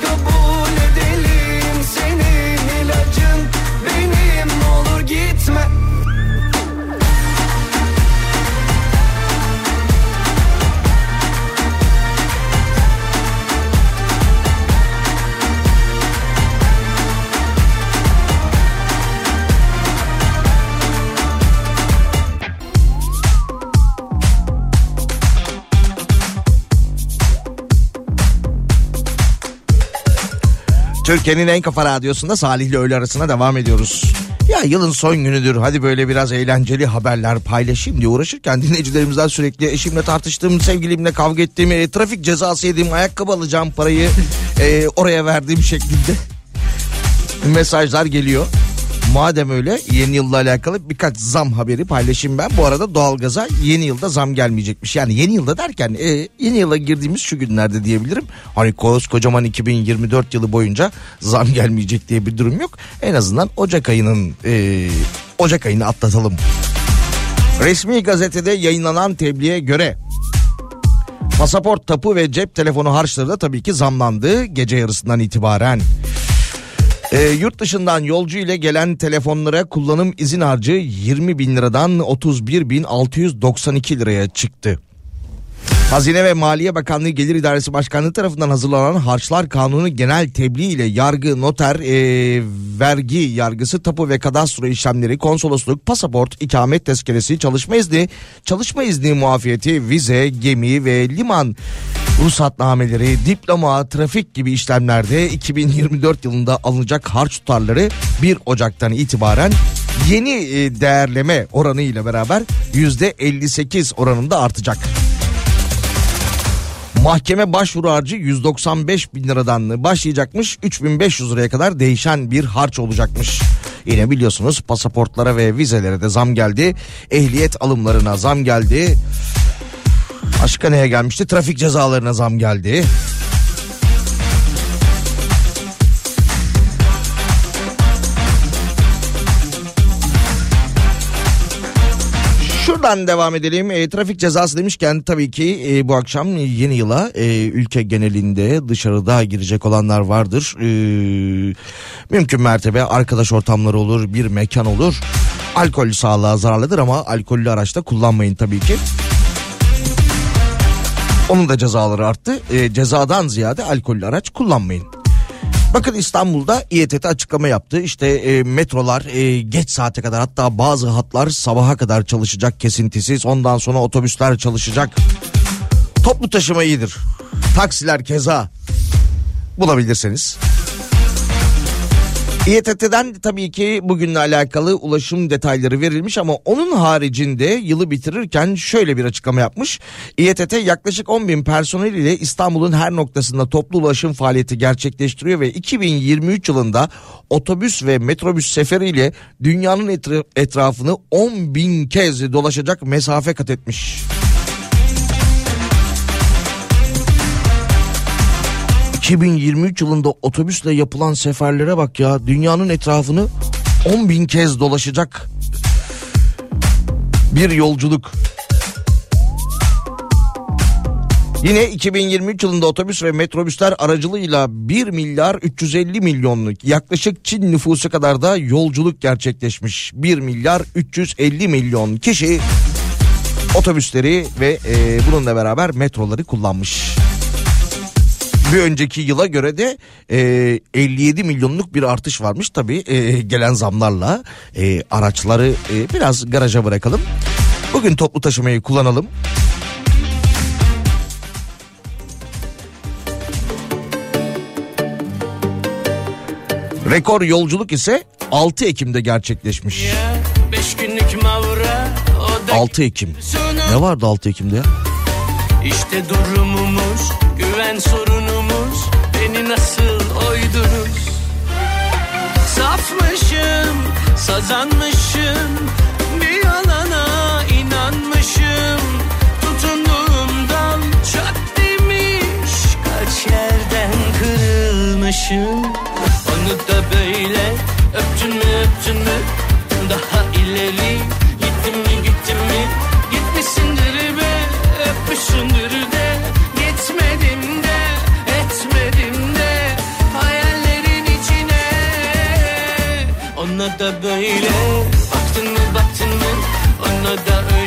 Türkiye'nin en kafa radyosunda Salih ile öğle arasına devam ediyoruz. Ya yılın son günüdür hadi böyle biraz eğlenceli haberler paylaşayım diye uğraşırken dinleyicilerimizden sürekli eşimle tartıştığım, sevgilimle kavga ettiğim, e, trafik cezası yediğim, ayakkabı alacağım parayı e, oraya verdiğim şeklinde mesajlar geliyor. Madem öyle yeni yılla alakalı birkaç zam haberi paylaşayım ben. Bu arada doğalgaza yeni yılda zam gelmeyecekmiş. Yani yeni yılda derken e, yeni yıla girdiğimiz şu günlerde diyebilirim. Hani koskocaman 2024 yılı boyunca zam gelmeyecek diye bir durum yok. En azından Ocak ayının e, Ocak ayını atlatalım. Resmi gazetede yayınlanan tebliğe göre pasaport, tapu ve cep telefonu harçları da tabii ki zamlandı gece yarısından itibaren. E, yurt dışından yolcu ile gelen telefonlara kullanım izin harcı 20 bin liradan 31 bin 692 liraya çıktı. Hazine ve Maliye Bakanlığı Gelir İdaresi Başkanlığı tarafından hazırlanan Harçlar Kanunu genel tebliğ ile yargı, noter, e, vergi yargısı, tapu ve kadastro işlemleri, konsolosluk, pasaport, ikamet tezkeresi, çalışma izni, çalışma izni muafiyeti, vize, gemi ve liman ruhsatnameleri, diploma, trafik gibi işlemlerde 2024 yılında alınacak harç tutarları 1 Ocak'tan itibaren yeni e, değerleme oranı ile beraber %58 oranında artacak. Mahkeme başvuru harcı 195 bin liradan başlayacakmış 3500 liraya kadar değişen bir harç olacakmış. Yine biliyorsunuz pasaportlara ve vizelere de zam geldi. Ehliyet alımlarına zam geldi. Başka neye gelmişti? Trafik cezalarına zam geldi. Şuradan devam edelim. E, trafik cezası demişken tabii ki e, bu akşam yeni yıla e, ülke genelinde dışarıda girecek olanlar vardır. E, mümkün mertebe arkadaş ortamları olur, bir mekan olur. Alkol sağlığa zararlıdır ama alkollü araçta kullanmayın tabii ki. Onun da cezaları arttı. E, cezadan ziyade alkollü araç kullanmayın. Bakın İstanbul'da İETT açıklama yaptı. İşte e, metrolar e, geç saate kadar hatta bazı hatlar sabaha kadar çalışacak kesintisiz. Ondan sonra otobüsler çalışacak. Toplu taşıma iyidir. Taksiler keza bulabilirseniz. İETT'den tabii ki bugünle alakalı ulaşım detayları verilmiş ama onun haricinde yılı bitirirken şöyle bir açıklama yapmış. İETT yaklaşık 10 bin personel ile İstanbul'un her noktasında toplu ulaşım faaliyeti gerçekleştiriyor ve 2023 yılında otobüs ve metrobüs seferiyle dünyanın etra- etrafını 10 bin kez dolaşacak mesafe kat etmiş. 2023 yılında otobüsle yapılan seferlere bak ya dünyanın etrafını 10 bin kez dolaşacak bir yolculuk. Yine 2023 yılında otobüs ve metrobüsler aracılığıyla 1 milyar 350 milyonluk yaklaşık Çin nüfusu kadar da yolculuk gerçekleşmiş. 1 milyar 350 milyon kişi otobüsleri ve e, bununla beraber metroları kullanmış. Bir önceki yıla göre de e, 57 milyonluk bir artış varmış tabii e, gelen zamlarla e, araçları e, biraz garaja bırakalım. Bugün toplu taşımayı kullanalım. Rekor yolculuk ise 6 Ekim'de gerçekleşmiş. Beş günlük mavra o da 6 Ekim. Ne vardı 6 Ekim'de ya? İşte durumumuz güven sorunumuz beni nasıl oydunuz? Safmışım sazanmışım bir yalana inanmışım. Tutunduğumdan çat demiş kaç yerden kırılmışım. Onu da böyle öptün mü öptün mü? Daha ileri gittin mi gittin mi? Gitmişsindir be gitmedim de etmedim de hayallerin içine. Ona da böyle baktın mı baktın mı? Ona da öyle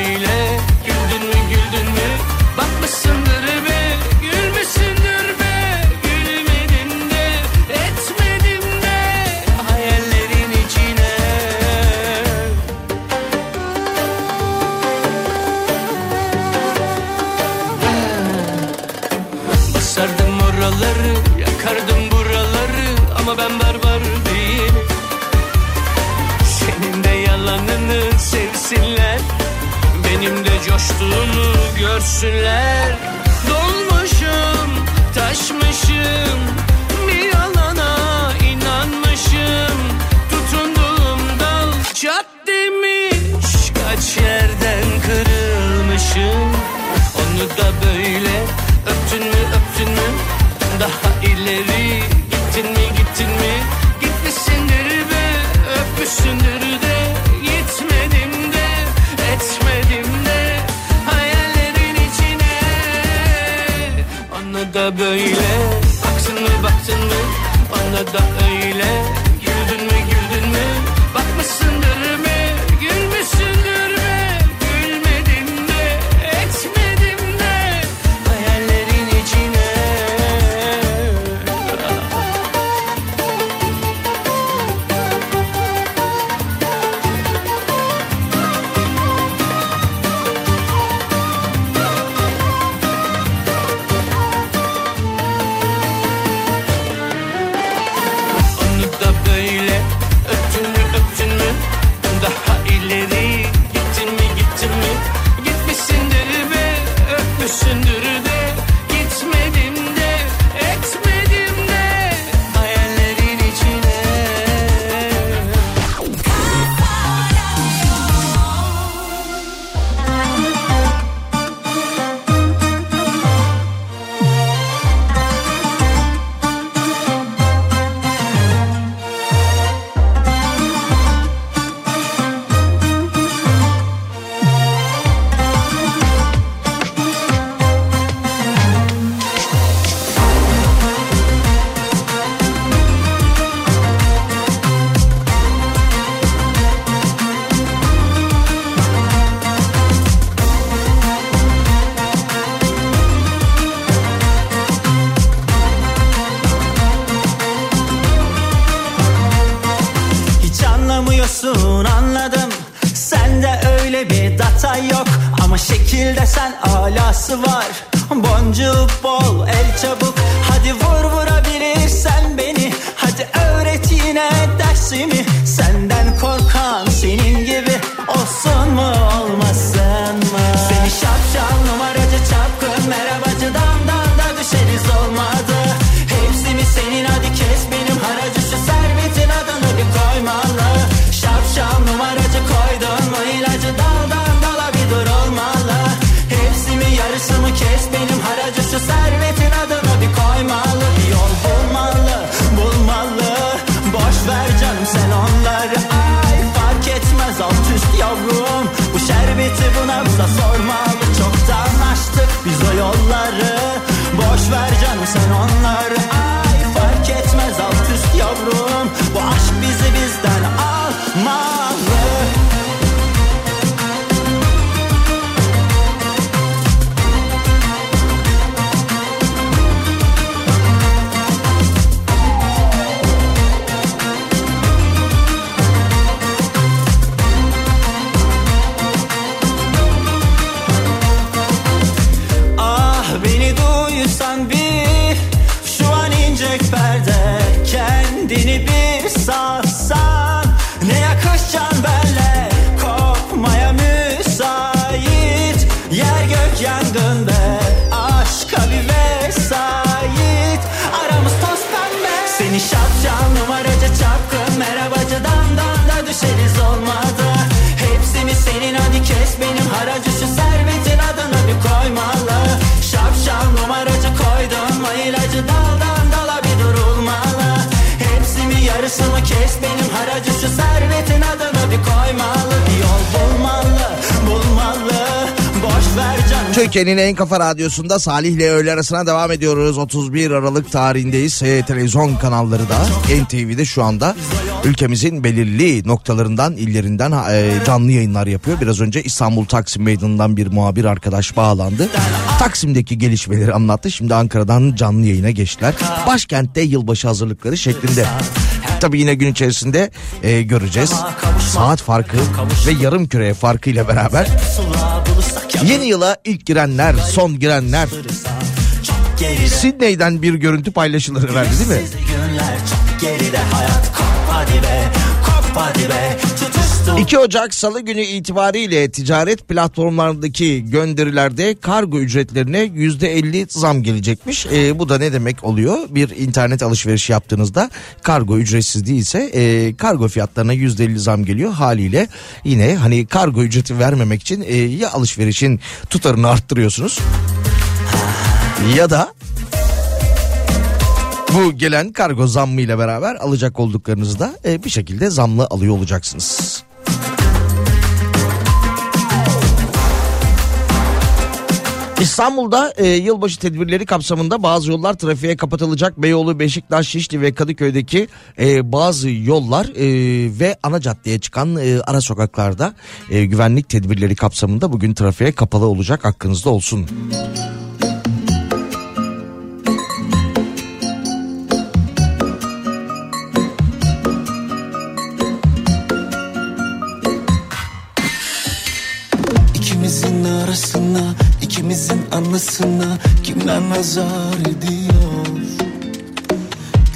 coştuğumu görsünler. Dolmuşum, taşmışım, bir yalana inanmışım. Tutunduğum dal çat demiş, kaç yerden kırılmışım. Onu da böyle öptün mü öptün mü daha ileri gittin mi gittin mi gitmişsindir be öpmüşsündür de böyle baktın mı baktın mı? Ona da öyle En kafa radyosunda Salih ile öğle arasına devam ediyoruz. 31 Aralık tarihindeyiz. E, televizyon kanalları da NTV'de şu anda ülkemizin belirli noktalarından, illerinden e, canlı yayınlar yapıyor. Biraz önce İstanbul Taksim Meydanı'ndan bir muhabir arkadaş bağlandı. Taksim'deki gelişmeleri anlattı. Şimdi Ankara'dan canlı yayına geçtiler. Başkentte yılbaşı hazırlıkları şeklinde. Tabii yine gün içerisinde e, göreceğiz. Saat farkı ve yarım küre farkıyla beraber Yeni yıla ilk girenler, son girenler. Sydney'den bir görüntü paylaşılır herhalde değil mi? Günler çok geride hayat kop hadi be kop hadi be tutuştum 2 Ocak Salı günü itibariyle ticaret platformlarındaki gönderilerde kargo ücretlerine %50 zam gelecekmiş. Ee, bu da ne demek oluyor? Bir internet alışveriş yaptığınızda kargo ücretsiz değilse e, kargo fiyatlarına %50 zam geliyor. Haliyle yine hani kargo ücreti vermemek için e, ya alışverişin tutarını arttırıyorsunuz ya da bu gelen kargo zammı beraber alacak olduklarınızı da e, bir şekilde zamlı alıyor olacaksınız. İstanbul'da e, yılbaşı tedbirleri kapsamında bazı yollar trafiğe kapatılacak. Beyoğlu, Beşiktaş, Şişli ve Kadıköy'deki e, bazı yollar e, ve ana caddeye çıkan e, ara sokaklarda e, güvenlik tedbirleri kapsamında bugün trafiğe kapalı olacak. Hakkınızda olsun. İkimizin arasına, ikimizin anısına kimler nazar ediyor?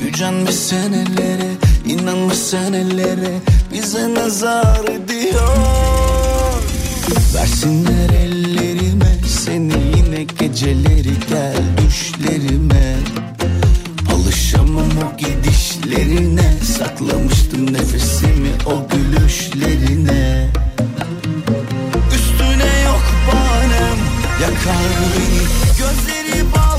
Gücenmiş senelere, inanmış senelere bize nazar ediyor. Versinler ellerime seni yine geceleri gel düşlerime. Alışamam o gidişlerine, saklamıştım nefesimi o gülüşlerine. Yakar beni. Gözleri bal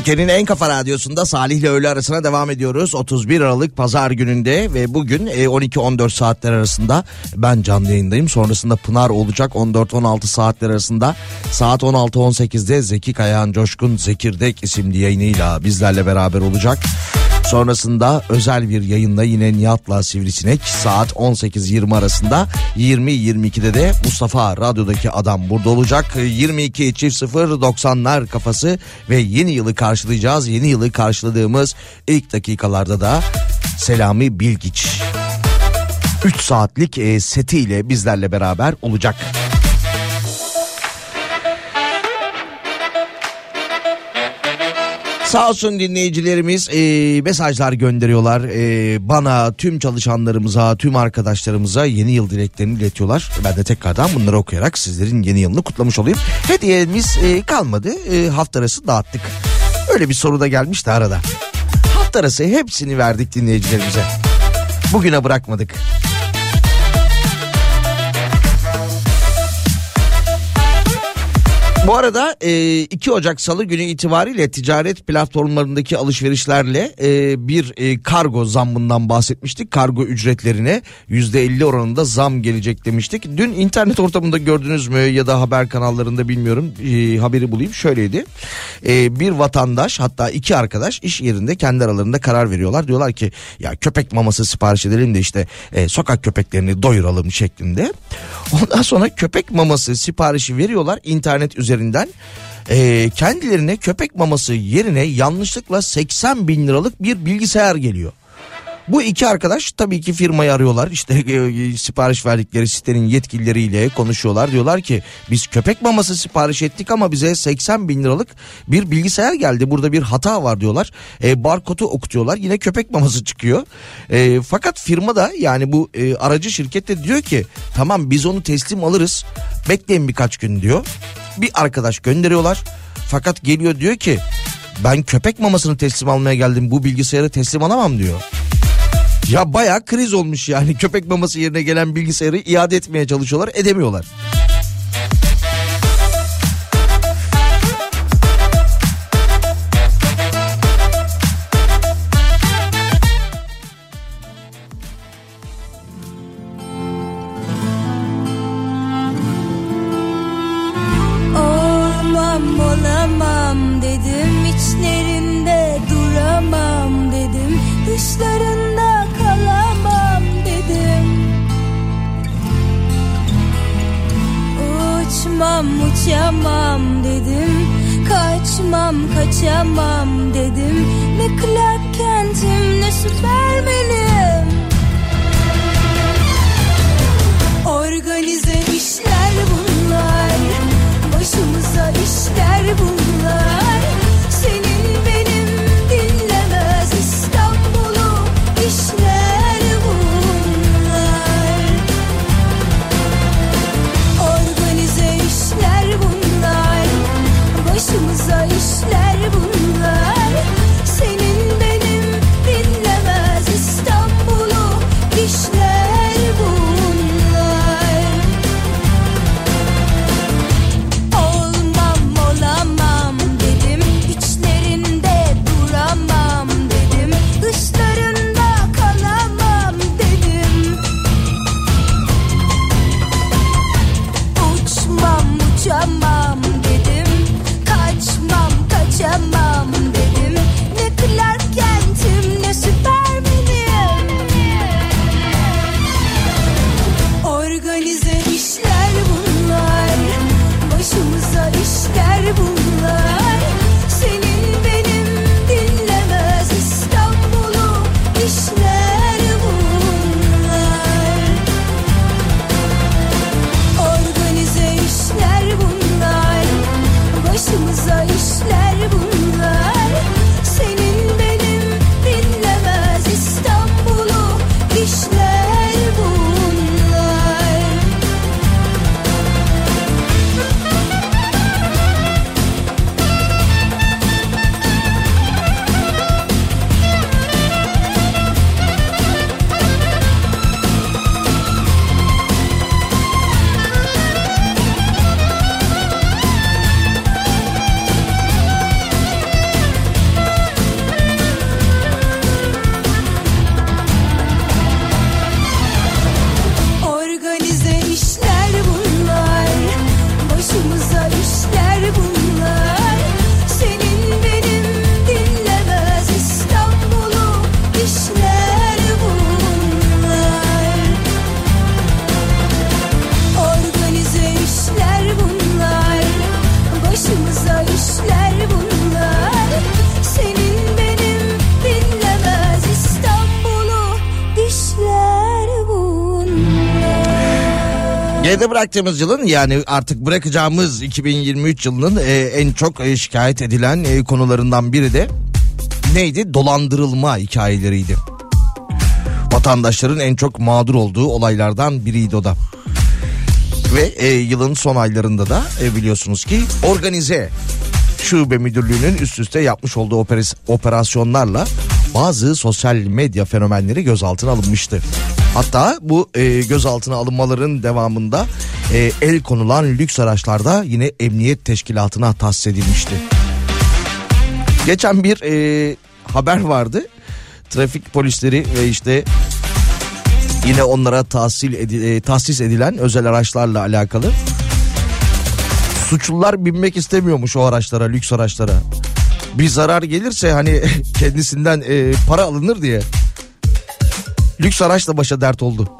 Türkiye'nin en kafa radyosunda Salih ile öğle arasına devam ediyoruz. 31 Aralık pazar gününde ve bugün e, 12-14 saatler arasında ben canlı yayındayım. Sonrasında Pınar olacak 14-16 saatler arasında. Saat 16-18'de Zeki Kayahan Coşkun Zekirdek isimli yayınıyla bizlerle beraber olacak. Sonrasında özel bir yayında yine Nihat'la Sivrisinek saat 18-20 arasında 20-22'de de Mustafa Radyo'daki adam burada olacak. 22 çift 0 90'lar kafası ve yeni yılı karşılayacağız. Yeni yılı karşıladığımız ilk dakikalarda da Selami Bilgiç 3 saatlik e, setiyle bizlerle beraber olacak. Sağ olsun dinleyicilerimiz e, mesajlar gönderiyorlar. E, bana, tüm çalışanlarımıza, tüm arkadaşlarımıza yeni yıl dileklerini iletiyorlar. Ben de tekrardan bunları okuyarak sizlerin yeni yılını kutlamış olayım. Hediyemiz e, kalmadı. E, hafta arası dağıttık. Öyle bir soru da gelmişti arada. Hafta arası hepsini verdik dinleyicilerimize. Bugüne bırakmadık. Bu arada e, 2 Ocak Salı günü itibariyle ticaret platformlarındaki alışverişlerle e, bir e, kargo zammından bahsetmiştik. Kargo ücretlerine %50 oranında zam gelecek demiştik. Dün internet ortamında gördünüz mü ya da haber kanallarında bilmiyorum e, haberi bulayım şöyleydi. E, bir vatandaş hatta iki arkadaş iş yerinde kendi aralarında karar veriyorlar. Diyorlar ki ya köpek maması sipariş edelim de işte e, sokak köpeklerini doyuralım şeklinde. Ondan sonra köpek maması siparişi veriyorlar internet üzerinden. Ee, kendilerine köpek maması yerine yanlışlıkla 80 bin liralık bir bilgisayar geliyor. Bu iki arkadaş tabii ki firmayı arıyorlar. İşte e, sipariş verdikleri sitenin yetkilileriyle konuşuyorlar. Diyorlar ki biz köpek maması sipariş ettik ama bize 80 bin liralık bir bilgisayar geldi. Burada bir hata var diyorlar. E, barkodu okutuyorlar. Yine köpek maması çıkıyor. E, fakat firma da yani bu e, aracı şirket de diyor ki tamam biz onu teslim alırız. Bekleyin birkaç gün diyor. Bir arkadaş gönderiyorlar. Fakat geliyor diyor ki ben köpek mamasını teslim almaya geldim. Bu bilgisayarı teslim alamam diyor. Ya baya kriz olmuş yani köpek maması yerine gelen bilgisayarı iade etmeye çalışıyorlar edemiyorlar. Uçmam uçamam dedim. Kaçmam kaçamam dedim. Ne Clark Kent'im ne Superman'im Geride bıraktığımız yılın yani artık bırakacağımız 2023 yılının e, en çok e, şikayet edilen e, konularından biri de neydi? Dolandırılma hikayeleriydi. Vatandaşların en çok mağdur olduğu olaylardan biriydi o da. Ve e, yılın son aylarında da e, biliyorsunuz ki organize şube müdürlüğünün üst üste yapmış olduğu operas- operasyonlarla bazı sosyal medya fenomenleri gözaltına alınmıştı. Hatta bu e, gözaltına alınmaların devamında e, el konulan lüks araçlarda yine emniyet teşkilatına tahsis edilmişti. Geçen bir e, haber vardı. Trafik polisleri ve işte yine onlara tahsil edi- e, tahsis edilen özel araçlarla alakalı. Suçlular binmek istemiyormuş o araçlara, lüks araçlara. Bir zarar gelirse hani *laughs* kendisinden e, para alınır diye. Lüks araçla başa dert oldu.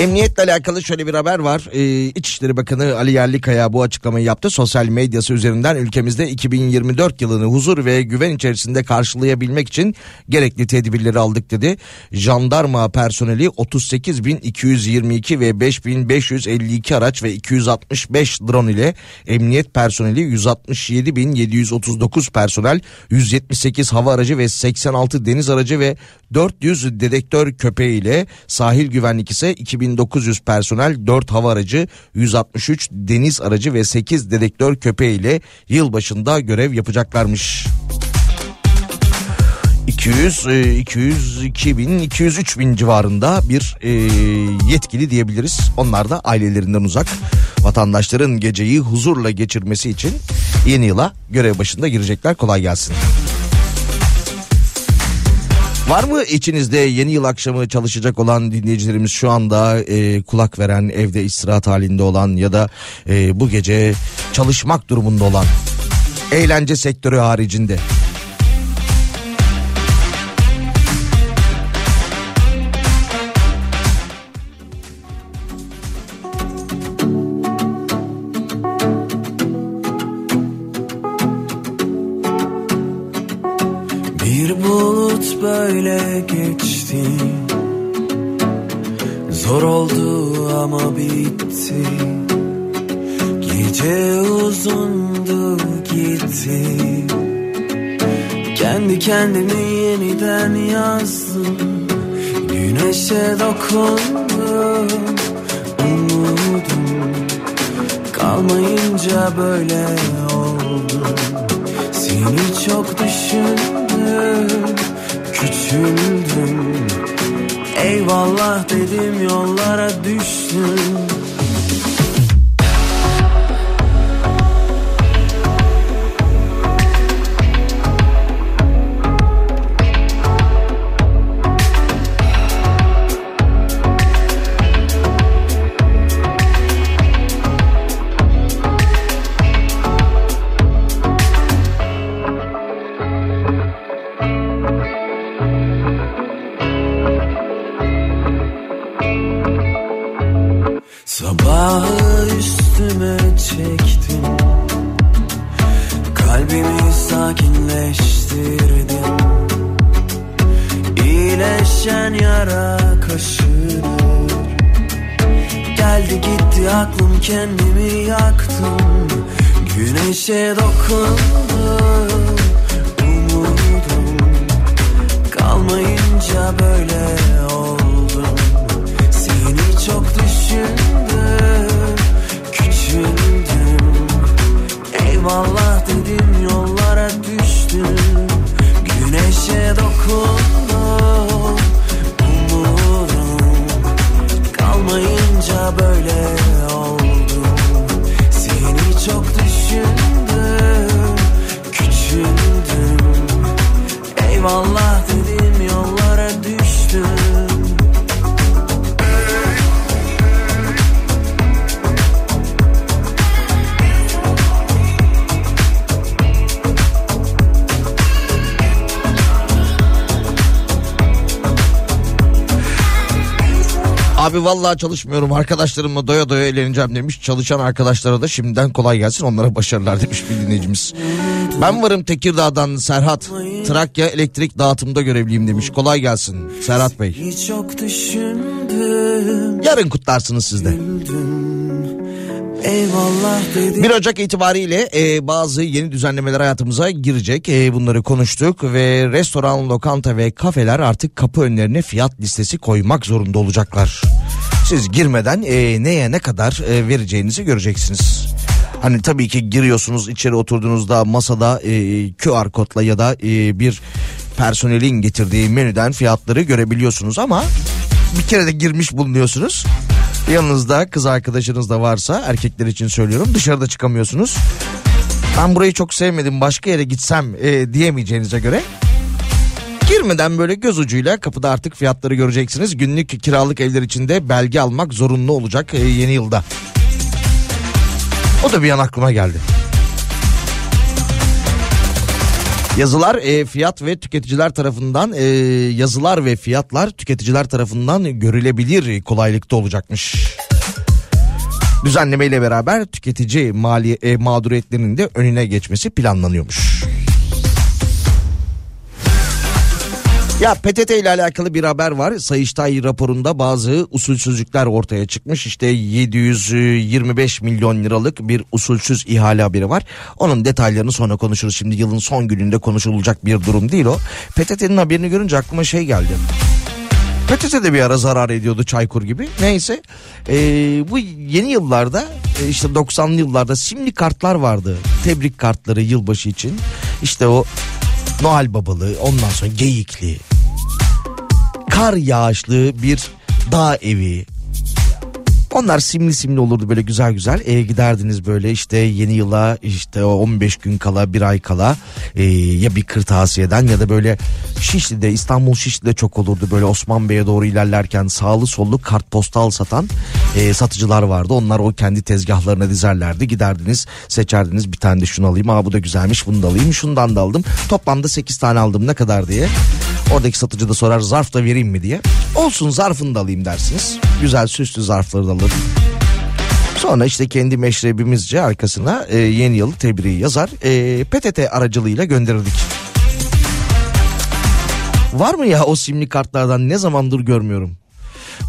Emniyetle alakalı şöyle bir haber var. Ee, İçişleri Bakanı Ali Yerlikaya bu açıklamayı yaptı. Sosyal medyası üzerinden ülkemizde 2024 yılını huzur ve güven içerisinde karşılayabilmek için gerekli tedbirleri aldık dedi. Jandarma personeli 38.222 ve 5.552 araç ve 265 drone ile emniyet personeli 167.739 personel 178 hava aracı ve 86 deniz aracı ve 400 dedektör köpeği ile sahil güvenlik ise 2900 personel 4 hava aracı 163 deniz aracı ve 8 dedektör köpeği ile yılbaşında görev yapacaklarmış. 200, e, 202 bin, 203 bin civarında bir e, yetkili diyebiliriz. Onlar da ailelerinden uzak. Vatandaşların geceyi huzurla geçirmesi için yeni yıla görev başında girecekler. Kolay gelsin. Var mı içinizde yeni yıl akşamı çalışacak olan dinleyicilerimiz şu anda e, kulak veren evde istirahat halinde olan ya da e, bu gece çalışmak durumunda olan eğlence sektörü haricinde bulut böyle geçti. Zor oldu ama bitti. Gece uzundu gitti. Kendi kendimi yeniden yazdım. Güneşe dokundum Umudum. Kalmayınca böyle oldu. Seni çok düşündüm Küçüldüm Eyvallah dedim yollara düştüm Çalışmıyorum arkadaşlarımla doya doya eğleneceğim demiş. Çalışan arkadaşlara da şimdiden kolay gelsin onlara başarılar demiş bir dinleyicimiz. Ben varım Tekirdağ'dan Serhat. Trakya elektrik dağıtımda görevliyim demiş. Kolay gelsin Serhat Bey. Çok düşündüm Yarın kutlarsınız siz de. Eyvallah dedim 1 Ocak itibariyle e, bazı yeni düzenlemeler hayatımıza girecek. E, bunları konuştuk ve restoran, lokanta ve kafeler artık kapı önlerine fiyat listesi koymak zorunda olacaklar. Siz girmeden e, neye ne kadar e, vereceğinizi göreceksiniz. Hani tabii ki giriyorsunuz içeri oturduğunuzda masada e, QR kodla ya da e, bir personelin getirdiği menüden fiyatları görebiliyorsunuz ama bir kere de girmiş bulunuyorsunuz. Yanınızda kız arkadaşınız da varsa erkekler için söylüyorum dışarıda çıkamıyorsunuz. Ben burayı çok sevmedim başka yere gitsem e, diyemeyeceğinize göre girmeden böyle göz ucuyla kapıda artık fiyatları göreceksiniz. Günlük kiralık evler içinde belge almak zorunlu olacak e, yeni yılda. O da bir an aklıma geldi. Yazılar e, fiyat ve tüketiciler tarafından e, yazılar ve fiyatlar tüketiciler tarafından görülebilir kolaylıkta olacakmış. Düzenleme ile beraber tüketici mali e, mağduriyetlerinin de önüne geçmesi planlanıyormuş. Ya PTT ile alakalı bir haber var. Sayıştay raporunda bazı usulsüzlükler ortaya çıkmış. İşte 725 milyon liralık bir usulsüz ihale haberi var. Onun detaylarını sonra konuşuruz. Şimdi yılın son gününde konuşulacak bir durum değil o. PTT'nin haberini görünce aklıma şey geldi. PTT de bir ara zarar ediyordu Çaykur gibi. Neyse ee, bu yeni yıllarda e, işte 90'lı yıllarda simli kartlar vardı. Tebrik kartları yılbaşı için. İşte o Noel babalı ondan sonra geyikli. Kar yağışlı bir dağ evi. Onlar simli simli olurdu böyle güzel güzel. E, giderdiniz böyle işte yeni yıla işte o 15 gün kala bir ay kala e, ya bir kırtasiyeden ya da böyle Şişli'de İstanbul Şişli'de çok olurdu. Böyle Osman Bey'e doğru ilerlerken sağlı sollu kartpostal satan e, satıcılar vardı. Onlar o kendi tezgahlarına dizerlerdi. Giderdiniz seçerdiniz bir tane de şunu alayım. Aa bu da güzelmiş bunu da alayım. Şundan da aldım. Toplamda 8 tane aldım ne kadar diye. Oradaki satıcı da sorar zarf da vereyim mi diye. Olsun zarfını da alayım dersiniz. Güzel süslü zarfları da alırım. Sonra işte kendi meşrebimizce arkasına e, yeni yıl tebriği yazar. E, PTT aracılığıyla gönderirdik. Var mı ya o simli kartlardan ne zamandır görmüyorum.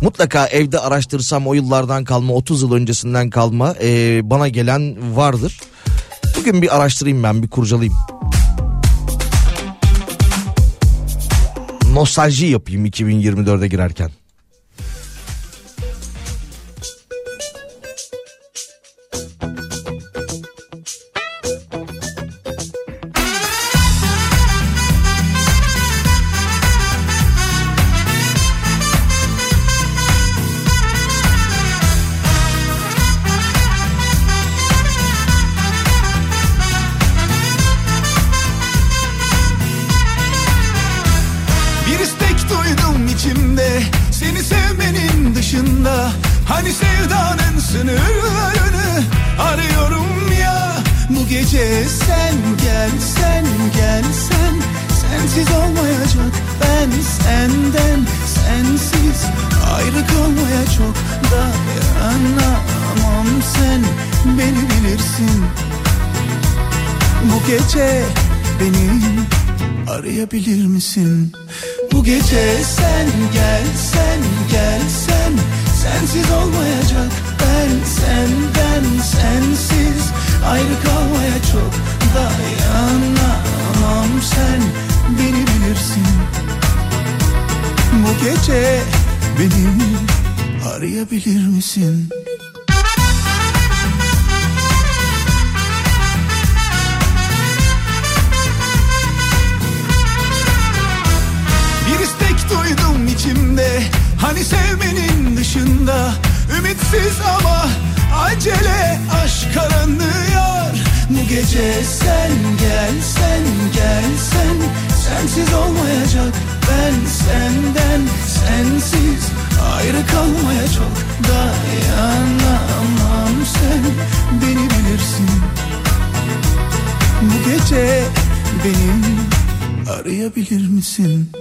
Mutlaka evde araştırsam o yıllardan kalma 30 yıl öncesinden kalma e, bana gelen vardır. Bugün bir araştırayım ben bir kurcalayayım. Nostalji yapayım 2024'e girerken. İçimde Hani sevmenin dışında. Ümitsiz ama acele aşk aranıyor. Bu gece sen gelsen gelsen Sensiz olmayacak ben senden. Sensiz ayrı kalmaya çok dayanamam Sen. Beni bilirsin. Bu gece beni arayabilir misin?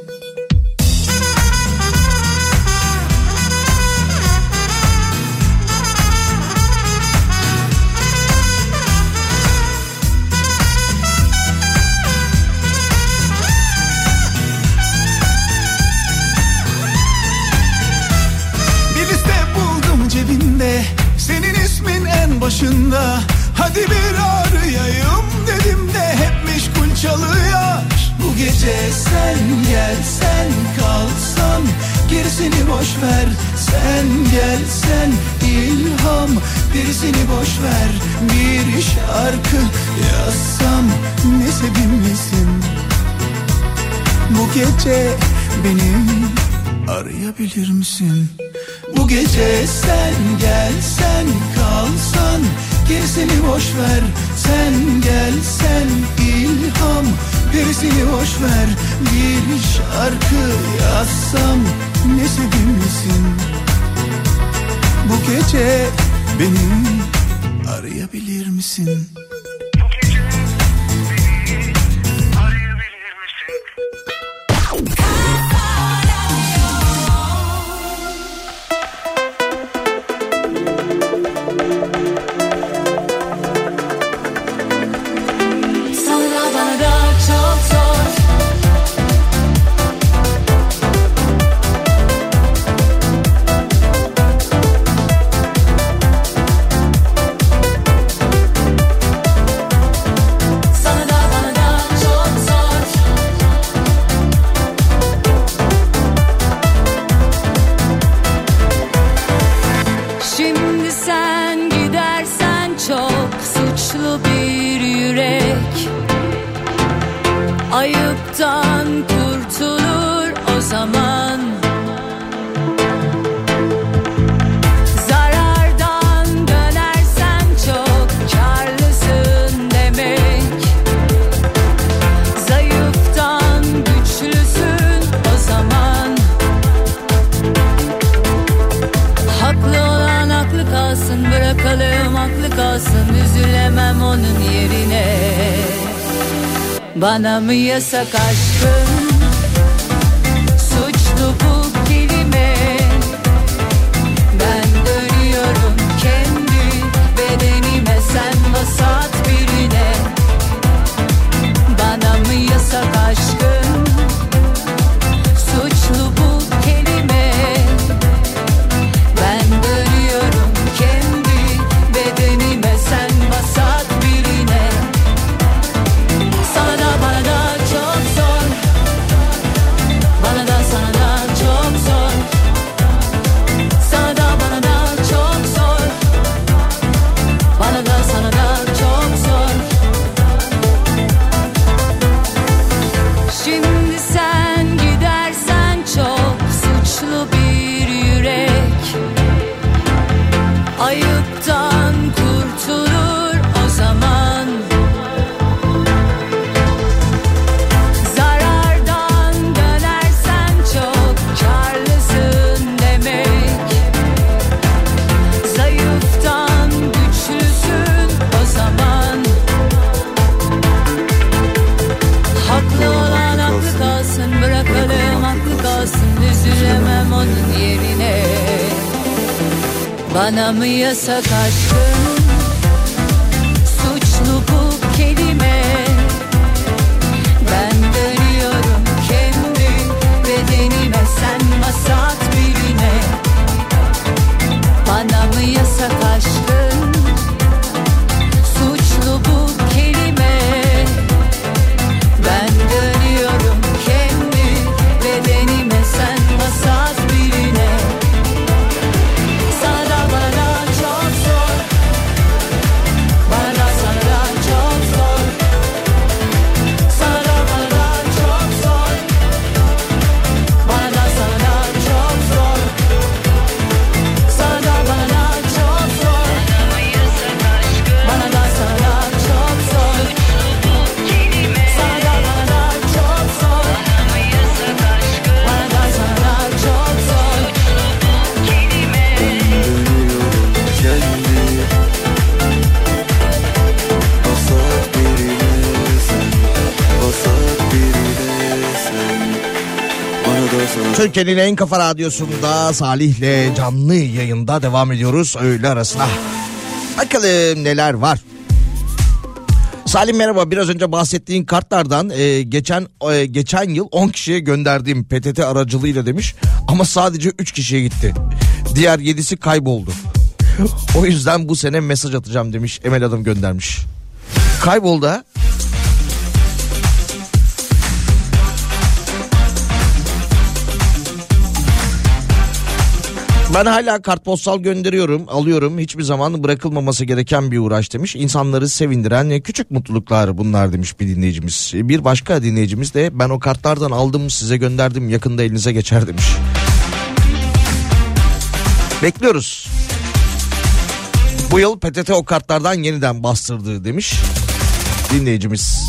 Başında. Hadi bir arayayım dedim de hep meşgul çalıyor. Bu gece sen gelsen kalsan Gerisini boş ver. Sen gelsen ilham Gerisini boş ver. Bir şarkı yazsam Ne sevimlisin Bu gece beni arayabilir misin? Bu gece sen gelsen kalsan. Gerisini boş ver sen gelsen ilham. Gerisini boş ver bir şarkı yazsam. Ne sevimlisin. Bu gece beni arayabilir misin? Yasak aşkın Bana mı yasak aşkın Türkiye'nin en kafa radyosunda Salih'le canlı yayında devam ediyoruz öğle arasına. Bakalım neler var. Salih merhaba biraz önce bahsettiğin kartlardan e, geçen e, geçen yıl 10 kişiye gönderdiğim PTT aracılığıyla demiş ama sadece 3 kişiye gitti. Diğer 7'si kayboldu. O yüzden bu sene mesaj atacağım demiş Emel Hanım göndermiş. Kayboldu ha. Ben hala kartpostal gönderiyorum, alıyorum. Hiçbir zaman bırakılmaması gereken bir uğraş demiş. İnsanları sevindiren küçük mutluluklar bunlar demiş bir dinleyicimiz. Bir başka dinleyicimiz de ben o kartlardan aldım size gönderdim yakında elinize geçer demiş. Bekliyoruz. Bu yıl PTT o kartlardan yeniden bastırdı demiş dinleyicimiz.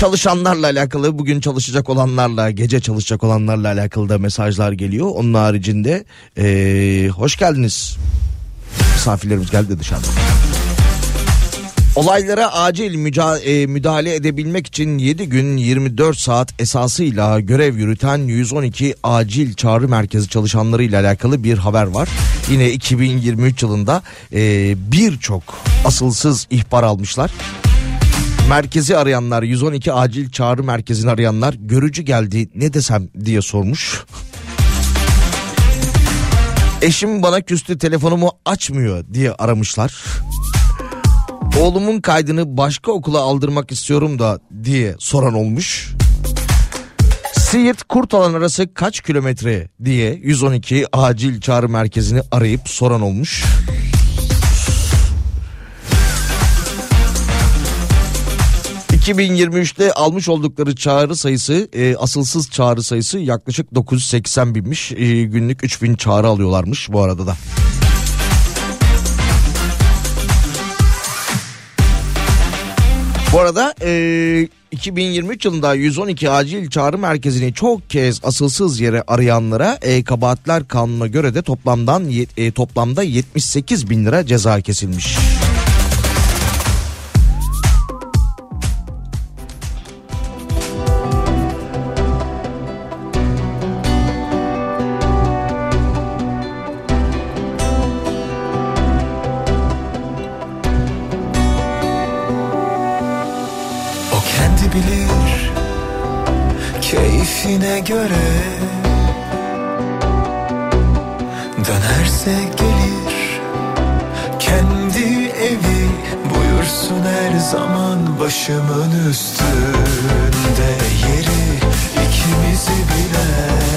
Çalışanlarla alakalı bugün çalışacak olanlarla gece çalışacak olanlarla alakalı da mesajlar geliyor. Onun haricinde ee, hoş geldiniz. Misafirlerimiz geldi dışarıda. Olaylara acil müdahale edebilmek için 7 gün 24 saat esasıyla görev yürüten 112 acil çağrı merkezi çalışanları ile alakalı bir haber var. Yine 2023 yılında birçok asılsız ihbar almışlar. Merkezi arayanlar 112 acil çağrı merkezini arayanlar görücü geldi ne desem diye sormuş. Eşim bana küstü telefonumu açmıyor diye aramışlar. Oğlumun kaydını başka okula aldırmak istiyorum da diye soran olmuş. Siirt Kurtalan arası kaç kilometre diye 112 acil çağrı merkezini arayıp soran olmuş. ...2023'te almış oldukları çağrı sayısı... E, ...asılsız çağrı sayısı yaklaşık 980 binmiş... E, ...günlük 3000 çağrı alıyorlarmış bu arada da. Bu arada e, 2023 yılında 112 acil çağrı merkezini çok kez asılsız yere arayanlara e, kabahatler kanuna göre de toplamdan e, toplamda 78 bin lira ceza kesilmiş. O göre Dönerse gelir kendi evi Buyursun her zaman başımın üstünde yeri ikimizi bilen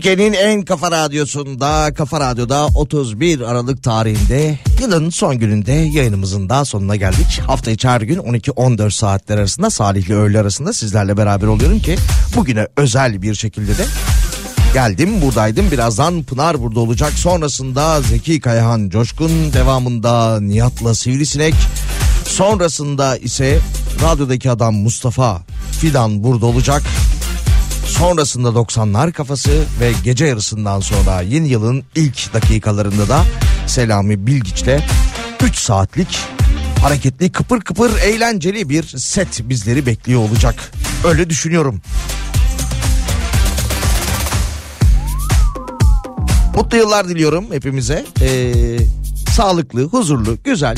Türkiye'nin en kafa radyosunda, kafa radyoda 31 Aralık tarihinde yılın son gününde yayınımızın daha sonuna geldik. Hafta içi her gün 12-14 saatler arasında Salih ile öğle arasında sizlerle beraber oluyorum ki bugüne özel bir şekilde de geldim buradaydım. Birazdan Pınar burada olacak. Sonrasında Zeki Kayahan Coşkun, devamında Nihat'la Sivrisinek. Sonrasında ise radyodaki adam Mustafa Fidan burada olacak. Sonrasında 90'lar kafası ve gece yarısından sonra yeni yılın ilk dakikalarında da Selami Bilgiç'le 3 saatlik hareketli kıpır kıpır eğlenceli bir set bizleri bekliyor olacak. Öyle düşünüyorum. Mutlu yıllar diliyorum hepimize. Ee, sağlıklı, huzurlu, güzel,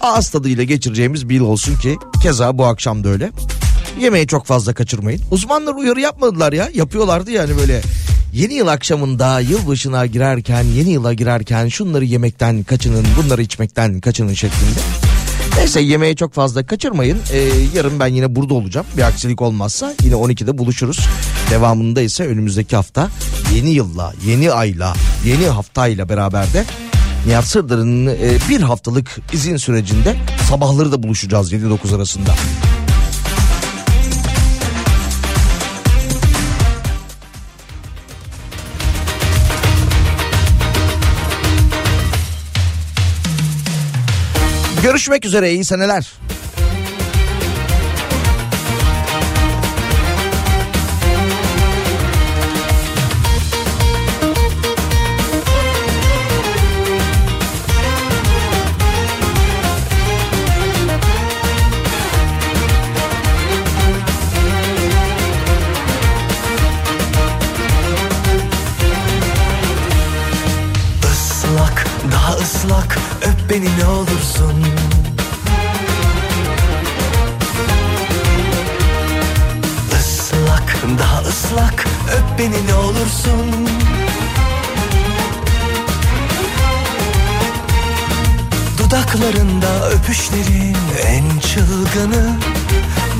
ağız tadıyla geçireceğimiz bir yıl olsun ki keza bu akşam da öyle. Yemeği çok fazla kaçırmayın. Uzmanlar uyarı yapmadılar ya. Yapıyorlardı yani böyle yeni yıl akşamında yılbaşına girerken yeni yıla girerken şunları yemekten kaçının bunları içmekten kaçının şeklinde. Neyse yemeği çok fazla kaçırmayın. Ee, yarın ben yine burada olacağım. Bir aksilik olmazsa yine 12'de buluşuruz. Devamında ise önümüzdeki hafta yeni yılla, yeni ayla, yeni haftayla beraber de Nihat Sırdar'ın e, bir haftalık izin sürecinde sabahları da buluşacağız 7-9 arasında. Görüşmek üzere iyi seneler. Beni ne olursun ıslak öp beni ne olursun. Dudaklarında öpüşlerin en çılgını.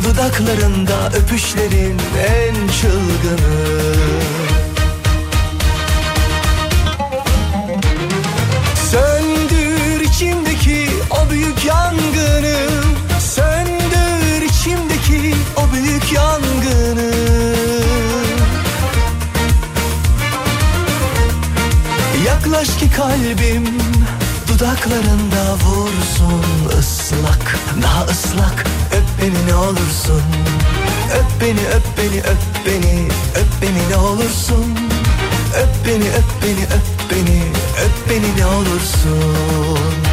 Dudaklarında öpüşlerin en çılgını Yaklaş ki kalbim dudaklarında vursun ıslak Daha ıslak. Öp beni ne olursun Öp beni öp beni öp beni öp beni ne olursun. Öp beni öp beni öp beni öp beni ne olursun